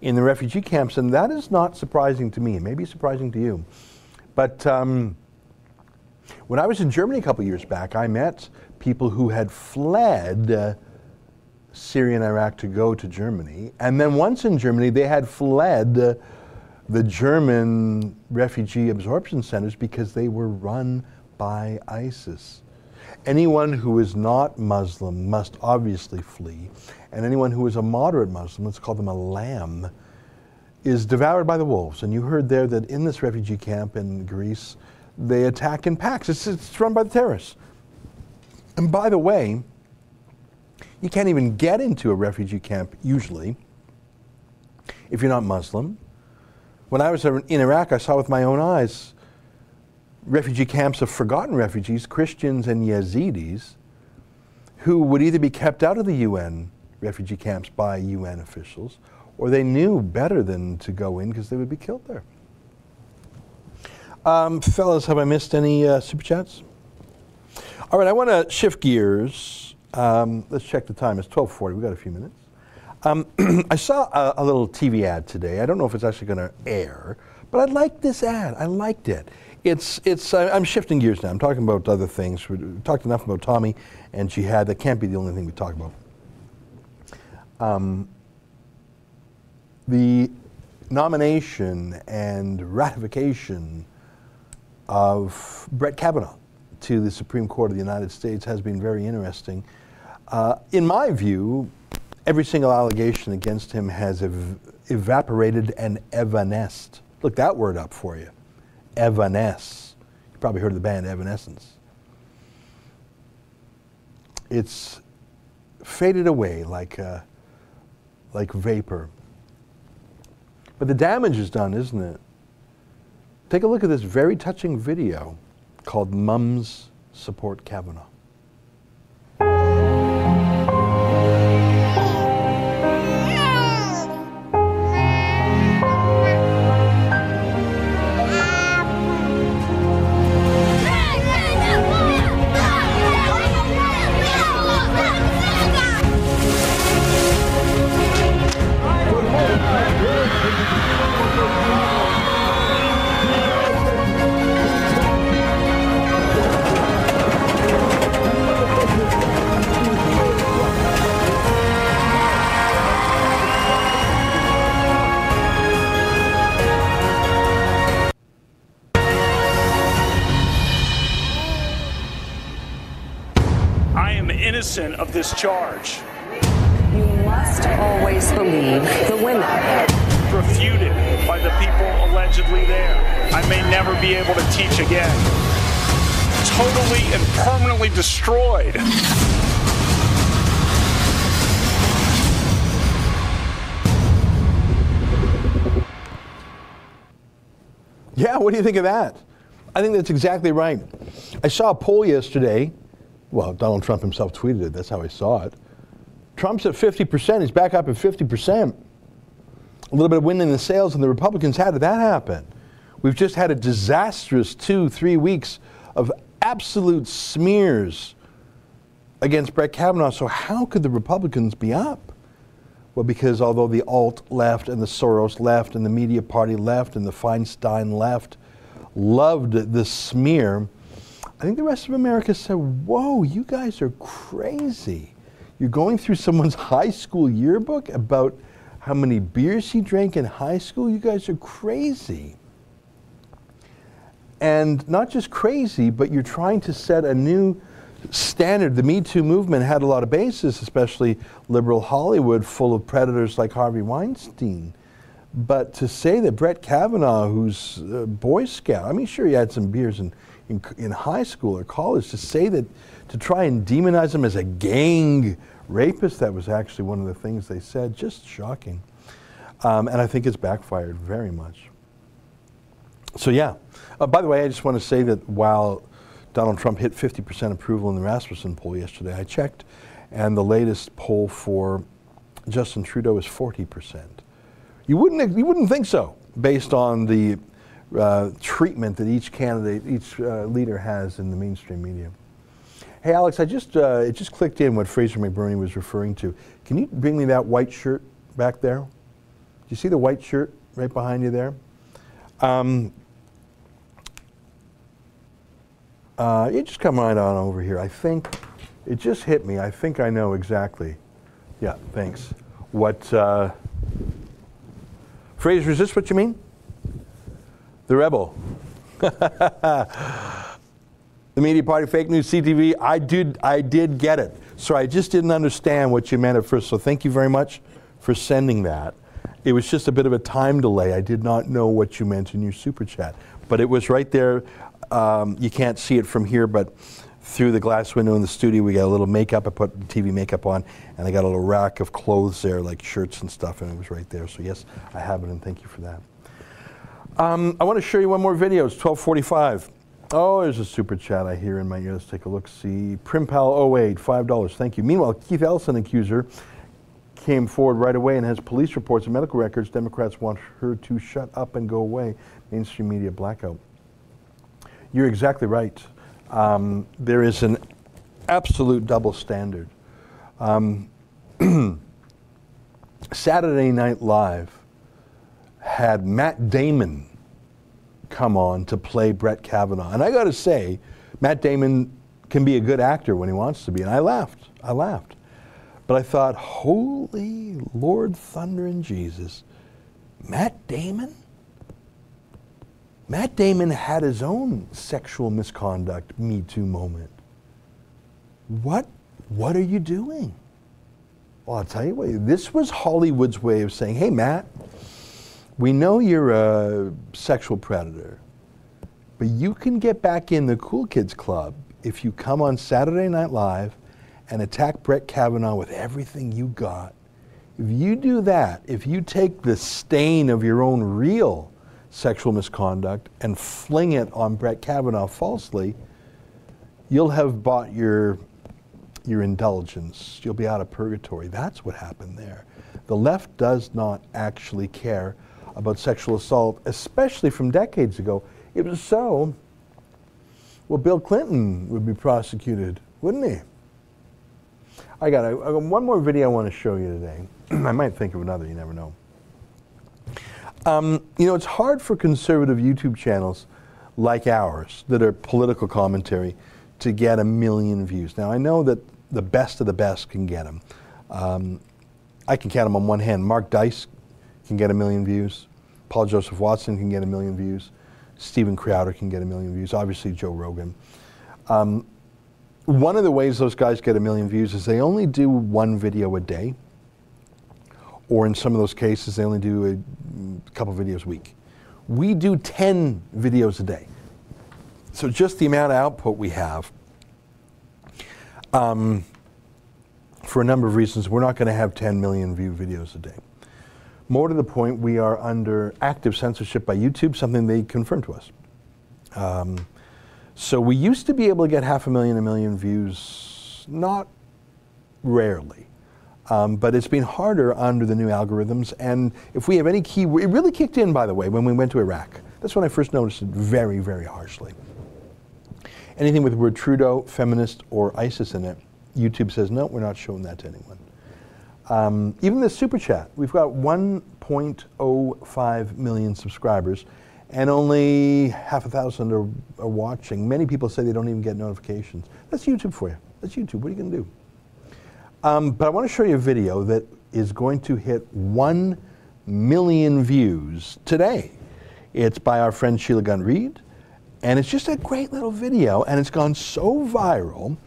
in the refugee camps, and that is not surprising to me. It may be surprising to you. But um, when I was in Germany a couple years back, I met people who had fled uh, Syria and Iraq to go to Germany. And then once in Germany, they had fled uh, the German refugee absorption centers because they were run by ISIS. Anyone who is not Muslim must obviously flee, and anyone who is a moderate Muslim, let's call them a lamb, is devoured by the wolves. And you heard there that in this refugee camp in Greece, they attack in packs. It's, it's run by the terrorists. And by the way, you can't even get into a refugee camp usually if you're not Muslim. When I was in Iraq, I saw with my own eyes refugee camps of forgotten refugees, Christians and Yazidis, who would either be kept out of the UN refugee camps by UN officials, or they knew better than to go in because they would be killed there. Um, fellas, have I missed any uh, super chats? All right, I want to shift gears. Um, let's check the time. It's 12:40. We've got a few minutes. Um, I saw a, a, little TV ad today. I don't know if it's actually going to air, but I liked this ad. I liked it. It's, it's, I'm shifting gears now. I'm talking about other things. We talked enough about Tommy and Jihad. That can't be the only thing we talk about. Um, the nomination and ratification of Brett Kavanaugh to the Supreme Court of the United States has been very interesting. Uh, in my view, every single allegation against him has ev- evaporated and evanesced. Look that word up for you. Evanesce. You probably heard of the band Evanescence. It's faded away like, uh, like vapor. But the damage is done, isn't it? Take a look at this very touching video called Mums Support Kavanaugh. Innocent of this charge. You must always believe the women. Refuted by the people allegedly there. I may never be able to teach again. Totally and permanently destroyed. Yeah, what do you think of that? I think that's exactly right. I saw a poll yesterday well, Donald Trump himself tweeted it. That's how I saw it. Trump's at 50%. He's back up at 50%. A little bit of wind in the sails, and the Republicans. How did that happen? We've just had a disastrous two, three weeks of absolute smears against Brett Kavanaugh. So, how could the Republicans be up? Well, because although the alt left and the Soros left and the media party left and the Feinstein left loved the smear, I think the rest of America said, Whoa, you guys are crazy. You're going through someone's high school yearbook about how many beers he drank in high school? You guys are crazy. And not just crazy, but you're trying to set a new standard. The Me Too movement had a lot of basis, especially liberal Hollywood, full of predators like Harvey Weinstein. But to say that Brett Kavanaugh, who's a Boy Scout, I mean, sure, he had some beers and in, in high school or college to say that, to try and demonize him as a gang rapist, that was actually one of the things they said, just shocking. Um, and I think it's backfired very much. So, yeah. Uh, by the way, I just want to say that while Donald Trump hit 50% approval in the Rasmussen poll yesterday, I checked, and the latest poll for Justin Trudeau is 40%. You wouldn't, you wouldn't think so based on the uh, treatment that each candidate, each uh, leader has in the mainstream media. Hey, Alex, I just uh, it just clicked in what Fraser McBurney was referring to. Can you bring me that white shirt back there? Do you see the white shirt right behind you there? Um, uh, you just come right on over here. I think it just hit me. I think I know exactly. Yeah, thanks. What, uh, Fraser, is this what you mean? The rebel. the media party, fake news, CTV. I did, I did get it. So I just didn't understand what you meant at first. So thank you very much for sending that. It was just a bit of a time delay. I did not know what you meant in your super chat, but it was right there. Um, you can't see it from here, but through the glass window in the studio, we got a little makeup. I put TV makeup on, and I got a little rack of clothes there, like shirts and stuff, and it was right there. So yes, I have it, and thank you for that. Um, I want to show you one more video. It's 1245. Oh, there's a super chat I hear in my ear. Let's take a look. See, Primpal08, $5. Thank you. Meanwhile, Keith Ellison accuser came forward right away and has police reports and medical records. Democrats want her to shut up and go away. Mainstream media blackout. You're exactly right. Um, there is an absolute double standard. Um, Saturday Night Live had Matt Damon come on to play Brett Kavanaugh. And I got to say, Matt Damon can be a good actor when he wants to be. And I laughed. I laughed. But I thought, holy Lord Thunder and Jesus, Matt Damon? Matt Damon had his own sexual misconduct Me Too moment. What, what are you doing? Well, I'll tell you what, this was Hollywood's way of saying, hey, Matt, we know you're a sexual predator, but you can get back in the Cool Kids Club if you come on Saturday Night Live and attack Brett Kavanaugh with everything you got. If you do that, if you take the stain of your own real sexual misconduct and fling it on Brett Kavanaugh falsely, you'll have bought your your indulgence. You'll be out of purgatory. That's what happened there. The left does not actually care about sexual assault, especially from decades ago. It was so, well, Bill Clinton would be prosecuted, wouldn't he? I got, a, I got one more video I want to show you today. I might think of another, you never know. Um, you know, it's hard for conservative YouTube channels like ours that are political commentary to get a million views. Now, I know that the best of the best can get them. Um, I can count them on one hand. Mark Dice can get a million views. Paul Joseph Watson can get a million views. Steven Crowder can get a million views. Obviously, Joe Rogan. Um, one of the ways those guys get a million views is they only do one video a day, or in some of those cases, they only do a couple videos a week. We do 10 videos a day. So just the amount of output we have, um, for a number of reasons, we're not going to have 10 million view videos a day. More to the point, we are under active censorship by YouTube, something they confirmed to us. Um, so we used to be able to get half a million, a million views, not rarely. Um, but it's been harder under the new algorithms. And if we have any key, it really kicked in, by the way, when we went to Iraq. That's when I first noticed it very, very harshly. Anything with the word Trudeau, feminist, or ISIS in it, YouTube says, no, we're not showing that to anyone. Um, even the super chat, we've got 1.05 million subscribers, and only half a thousand are, are, watching. Many people say they don't even get notifications. That's YouTube for you. That's YouTube. What are you going to do? Um, but I want to show you a video that is going to hit 1 million views today. It's by our friend Sheila Gunn Reid, and it's just a great little video, and it's gone so viral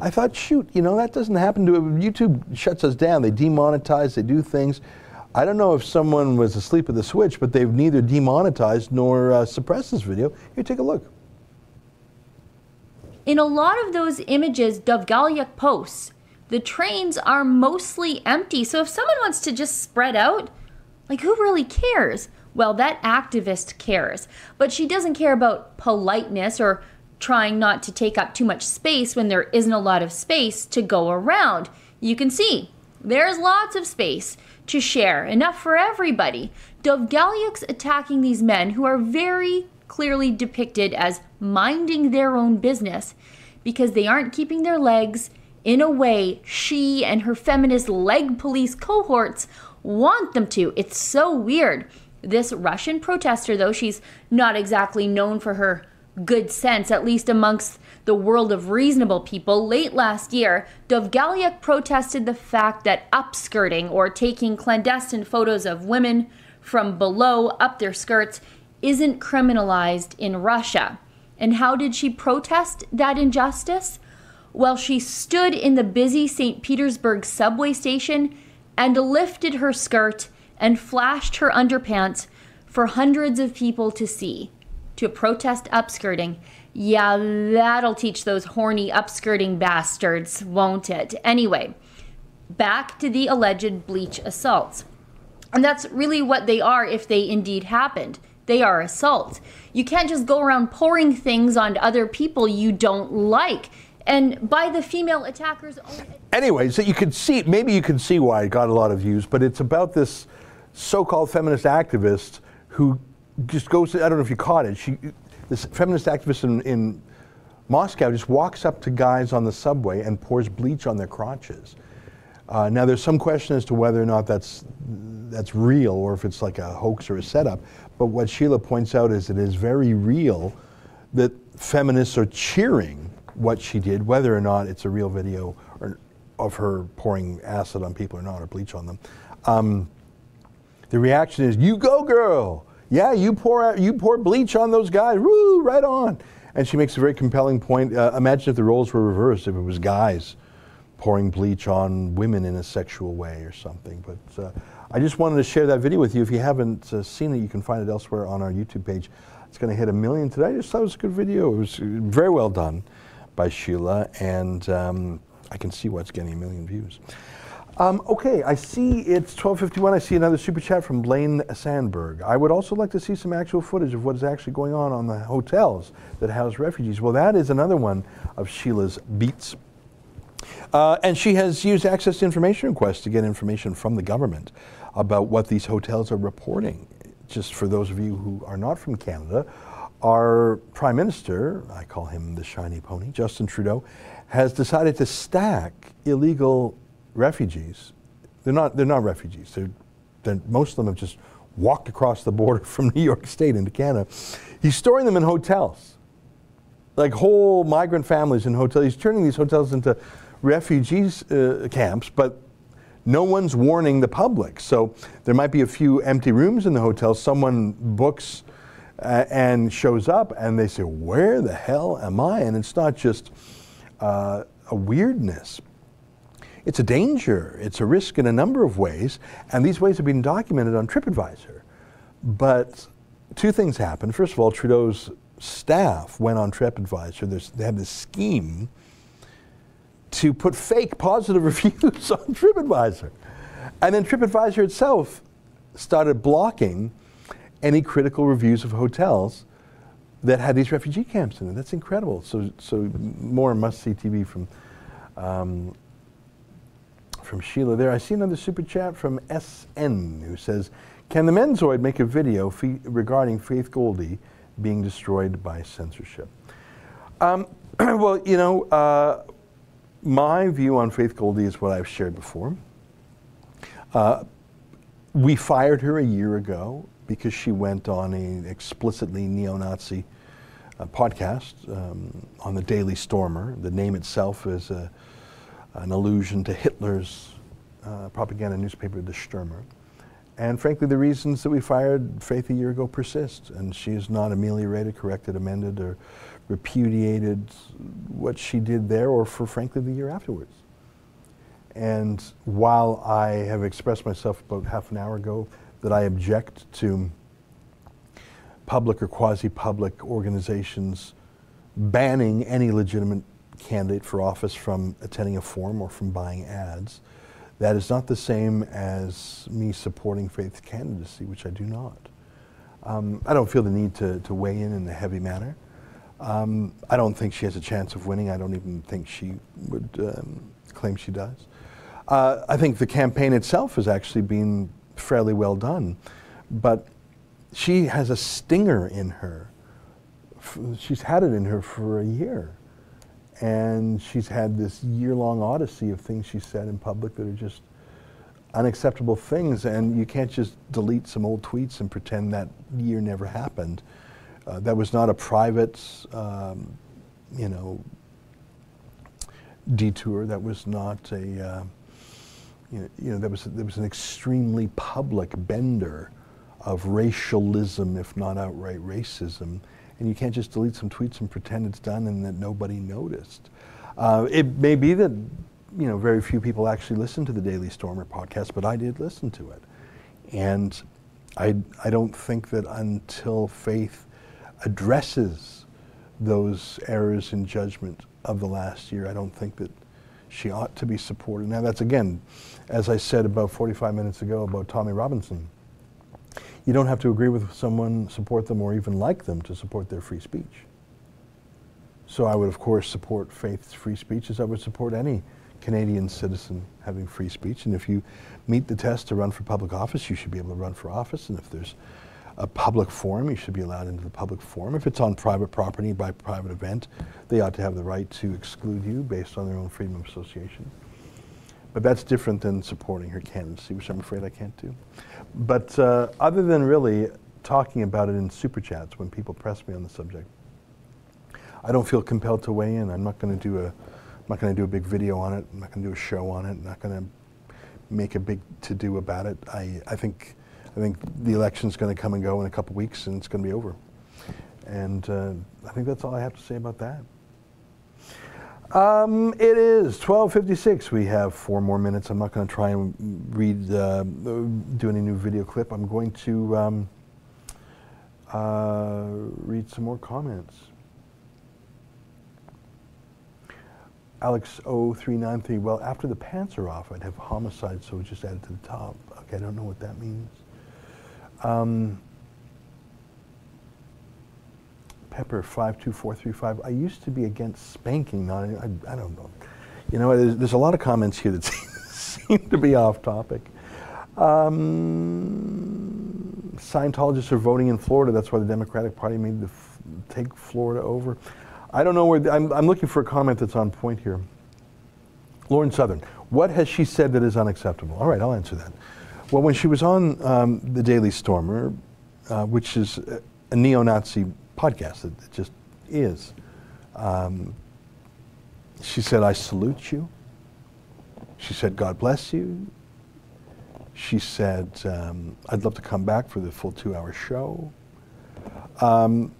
I thought, shoot, you know, that doesn't happen to YouTube shuts us down. They demonetize, they do things. I don't know if someone was asleep at the switch, but they've neither demonetized nor uh, suppressed this video. Here, take a look. In a lot of those images Dovgalyuk posts, the trains are mostly empty. So if someone wants to just spread out, like who really cares? Well, that activist cares, but she doesn't care about politeness or trying not to take up too much space when there isn't a lot of space to go around. You can see there's lots of space to share, enough for everybody. Dovgalyuk's attacking these men who are very clearly depicted as minding their own business because they aren't keeping their legs in a way she and her feminist leg police cohorts want them to. It's so weird. This Russian protester, though, she's not exactly known for her good sense, at least amongst the world of reasonable people. Late last year, Dovgalyuk protested the fact that upskirting or taking clandestine photos of women from below up their skirts isn't criminalized in Russia. And how did she protest that injustice? Well, she stood in the busy St. Petersburg subway station and lifted her skirt and flashed her underpants for hundreds of people to see to protest upskirting. Yeah, that'll teach those horny upskirting bastards, won't it? Anyway, back to the alleged bleach assaults. And that's really what they are if they indeed happened. They are assaults. You can't just go around pouring things on other people you don't like. And by the female attackers' own. Anyway, so you can see, maybe you can see why it got a lot of views, but it's about this so called feminist activist who just goes, I don't know if you caught it. She, this feminist activist in, in Moscow just walks up to guys on the subway and pours bleach on their crotches. Uh, now, there's some question as to whether or not that's that's real or if it's like a hoax or a setup. But what Sheila points out is it is very real that feminists are cheering what she did, whether or not it's a real video or, of her pouring acid on people or not, or bleach on them. Um, the reaction is, "You go, girl! Yeah, you pour you pour bleach on those guys. Woo, right on!" And she makes a very compelling point. Uh, imagine if the roles were reversed, if it was guys pouring bleach on women in a sexual way or something. But uh, I just wanted to share that video with you. If you haven't uh, seen it, you can find it elsewhere on our YouTube page. It's going to hit a million today. I just thought it was a good video. It was very well done by Sheila, and um, I can see why it's getting a million views. Um, okay, I see it's 12:51. I see another super chat from Blaine Sandberg. I would also like to see some actual footage of what is actually going on on the hotels that house refugees. Well, that is another one of Sheila's beats. Uh, and she has used access to information requests to get information from the government about what these hotels are reporting. Just for those of you who are not from Canada, our Prime Minister, I call him the shiny pony, Justin Trudeau, has decided to stack illegal refugees. They're not, they're not refugees. They're, they're, most of them have just walked across the border from New York State into Canada. He's storing them in hotels, like whole migrant families in hotels. He's turning these hotels into refugees uh, camps, but no one's warning the public. So there might be a few empty rooms in the hotel. Someone books uh, and shows up, and they say, Where the hell am I? And it's not just uh, a weirdness. It's a danger. It's a risk in a number of ways, and these ways have been documented on TripAdvisor. But two things happened. First of all, Trudeau's staff went on TripAdvisor. There's, they have this scheme to put fake positive reviews on TripAdvisor. And then TripAdvisor itself started blocking any critical reviews of hotels that had these refugee camps in it. That's incredible. So, so more must-see TV from um, from Sheila there. I see another super chat from SN who says, "Can the Menzoid make a video fe- regarding Faith Goldy being destroyed by censorship?" Um, well, you know, uh, my view on Faith Goldy is what I've shared before. Uh, we fired her a year ago because she went on an explicitly neo-Nazi uh, podcast um, on the Daily Stormer. The name itself is a, an allusion to Hitler's uh, propaganda newspaper, The Stürmer. And frankly, the reasons that we fired Faith a year ago persist, and she is not ameliorated, corrected, amended, or repudiated what she did there or for frankly the year afterwards. And while I have expressed myself about half an hour ago that I object to public or quasi public organizations banning any legitimate candidate for office from attending a forum or from buying ads, that is not the same as me supporting Faith's candidacy, which I do not. Um, I don't feel the need to, to weigh in in a heavy manner. Um, I don't think she has a chance of winning. I don't even think she would um, claim she does. Uh, I think the campaign itself has actually been fairly well done, but she has a stinger in her. She's had it in her for a year. And she's had this year long odyssey of things she said in public that are just unacceptable things. And you can't just delete some old tweets and pretend that year never happened. Uh, that was not a private, um, you know, detour. That was not a, uh, you, know, you know, that was there was an extremely public bender of racialism, if not outright racism. And you can't just delete some tweets and pretend it's done and that nobody noticed. Uh, it may be that you know very few people actually listen to the Daily Stormer podcast, but I did listen to it, and I I don't think that until faith addresses those errors in judgment of the last year, I don't think that she ought to be supported. Now that's again, as I said about 45 minutes ago about Tommy Robinson you don't have to agree with someone, support them, or even like them to support their free speech. So I would, of course, support Faith's free speech as I would support any Canadian citizen having free speech. And if you meet the test to run for public office, you should be able to run for office. And if there's a public forum, you should be allowed into the public forum. If it's on private property by private event, they ought to have the right to exclude you based on their own freedom of association. But that's different than supporting her candidacy, which I'm afraid I can't do. But uh, other than really talking about it in super chats when people press me on the subject, I don't feel compelled to weigh in. I'm not going to do a, I'm not going to do a big video on it. I'm not going to do a show on it. I'm not going to make a big to do about it. I, I think, I think the election's going to come and go in a couple weeks, and it's going to be over. And uh, I think that's all I have to say about that. Um, it is 12:56. We have four more minutes. I'm not going to try and read, uh, do any new video clip. I'm going to um, uh, read some more comments. Alex 0393. Well, after the pants are off, I'd have homicide, so just add it to the top. Okay, I don't know what that means. Um, Pepper 52435. I used to be against spanking. Not, I, I don't know. You know, there's, there's, a lot of comments here that seem to be off topic. Um, Scientologists are voting in Florida. That's why the Democratic Party made the take Florida over. I don't know where. I'm, I'm looking for a comment that's on point here. Lauren Southern, what has she said that is unacceptable? All right, I'll answer that. Well, when she was on um, the Daily Stormer, uh, which is a, a neo-Nazi podcast. It, it just is. Um, she said, I salute you. She said, God bless you. She said, um, I'd love to come back for the full two hour show. Um,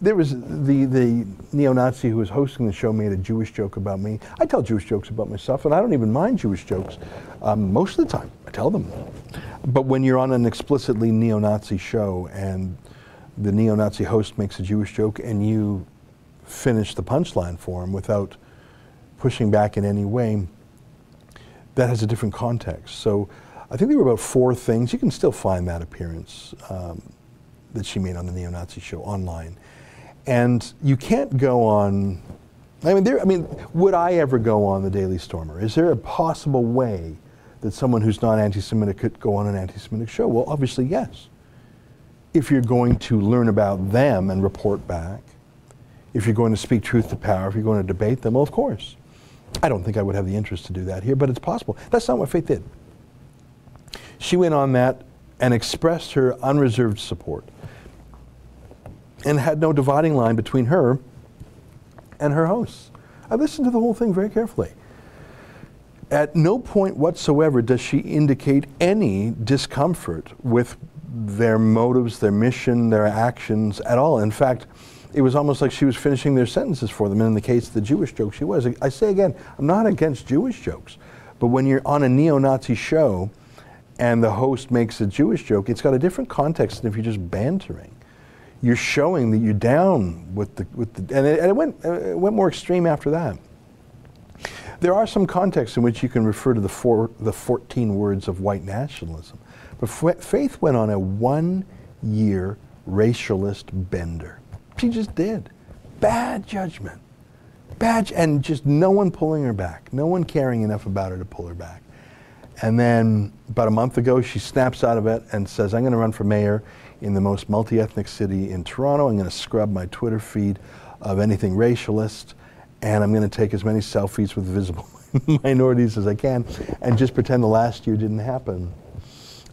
there was the, the neo Nazi who was hosting the show made a Jewish joke about me. I tell Jewish jokes about myself, and I don't even mind Jewish jokes um, most of the time. I tell them. But when you're on an explicitly neo Nazi show and the neo-Nazi host makes a Jewish joke and you finish the punchline for him without pushing back in any way, that has a different context. So I think there were about four things. You can still find that appearance um, that she made on the neo-Nazi show online. And you can't go on, I mean, there, I mean, would I ever go on the Daily Stormer? Is there a possible way that someone who's not anti-Semitic could go on an anti-Semitic show? Well, obviously, yes if you're going to learn about them and report back, if you're going to speak truth to power, if you're going to debate them, well, of course. I don't think I would have the interest to do that here, but it's possible. That's not what Faith did. She went on that and expressed her unreserved support and had no dividing line between her and her hosts. I listened to the whole thing very carefully. At no point whatsoever does she indicate any discomfort with their motives, their mission, their actions at all. In fact, it was almost like she was finishing their sentences for them. And in the case of the Jewish joke, she was. I say again, I'm not against Jewish jokes, but when you're on a neo Nazi show and the host makes a Jewish joke, it's got a different context than if you're just bantering. You're showing that you're down with the, with the and it, and it went, it went more extreme after that. There are some contexts in which you can refer to the, four, the 14 words of white nationalism. But Faith went on a one year racialist bender. She just did. Bad judgment. Bad, and just no one pulling her back, no one caring enough about her to pull her back. And then about a month ago, she snaps out of it and says, I'm going to run for mayor in the most multi ethnic city in Toronto. I'm going to scrub my Twitter feed of anything racialist. and I'm going to take as many selfies with visible minorities as I can and just pretend the last year didn't happen.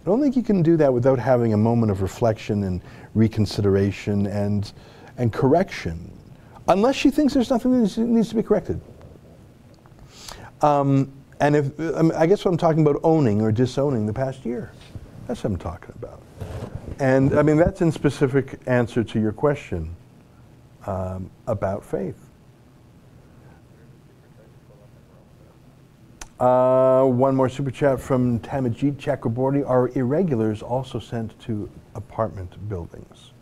I don't think you can do that without having a moment of reflection and reconsideration and, and correction, unless she thinks there's nothing that needs to be corrected. Um, and if um, I guess what I'm talking about owning or disowning the past year, that's what I'm talking about. And I mean that's in specific answer to your question um, about faith. Uh, one more super chat from Tamajit Chakraborty. Are irregulars also sent to apartment buildings?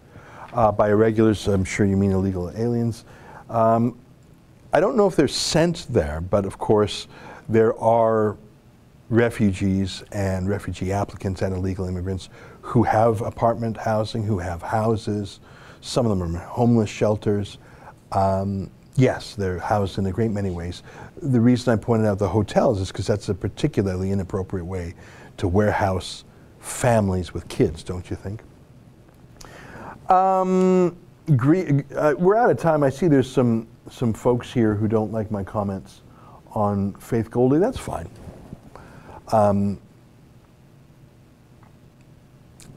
Uh, by irregulars, I'm sure you mean illegal aliens. Um, I don't know if they're sent there, but of course, there are refugees and refugee applicants and illegal immigrants who have apartment housing, who have houses. Some of them are homeless shelters. Um, yes, they're housed in a great many ways. The reason I pointed out the hotels is because that's a particularly inappropriate way to warehouse families with kids, don't you think? Um, uh, we're out of time. I see there's some, some folks here who don't like my comments on Faith Goldy. That's fine. Um,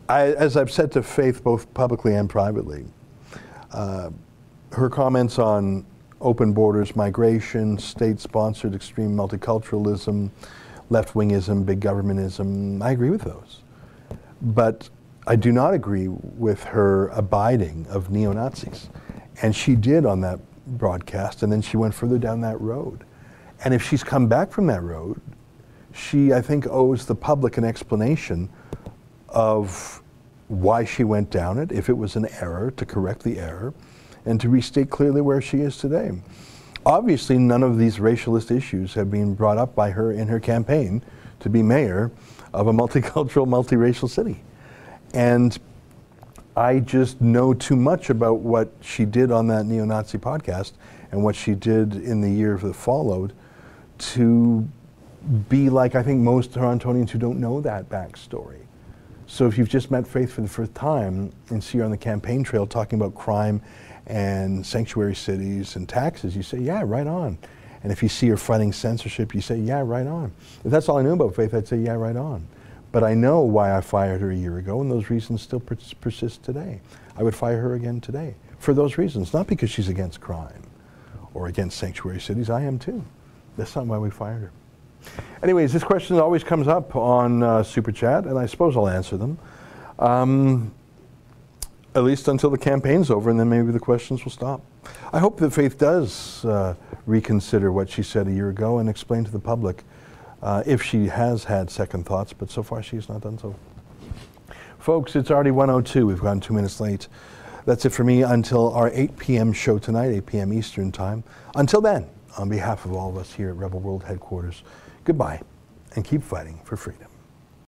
I, as I've said to Faith both publicly and privately, uh, her comments on open borders, migration, state sponsored extreme multiculturalism, left wingism, big governmentism. I agree with those. But I do not agree with her abiding of neo Nazis. And she did on that broadcast, and then she went further down that road. And if she's come back from that road, she, I think, owes the public an explanation of why she went down it, if it was an error, to correct the error, and to restate clearly where she is today. Obviously, none of these racialist issues have been brought up by her in her campaign to be mayor of a multicultural, multiracial city. And I just know too much about what she did on that neo Nazi podcast and what she did in the year that followed to be like I think most Torontonians who don't know that backstory. So if you've just met Faith for the first time and see her on the campaign trail talking about crime and sanctuary cities and taxes, you say, yeah, right on. And if you see her fighting censorship, you say, yeah, right on. If that's all I knew about Faith, I'd say, yeah, right on. But I know why I fired her a year ago, and those reasons still pers- persist today. I would fire her again today for those reasons, not because she's against crime or against sanctuary cities. I am too. That's not why we fired her. Anyways, this question always comes up on uh, Super Chat, and I suppose I'll answer them. Um, at least until the campaign's over, and then maybe the questions will stop. I hope that Faith does uh, reconsider what she said a year ago and explain to the public uh, if she has had second thoughts, but so far she has not done so. Folks, it's already 102. We've gone two minutes late. That's it for me until our 8 p.m. show tonight, 8 p.m. Eastern Time. Until then, on behalf of all of us here at Rebel World Headquarters, goodbye and keep fighting for freedom.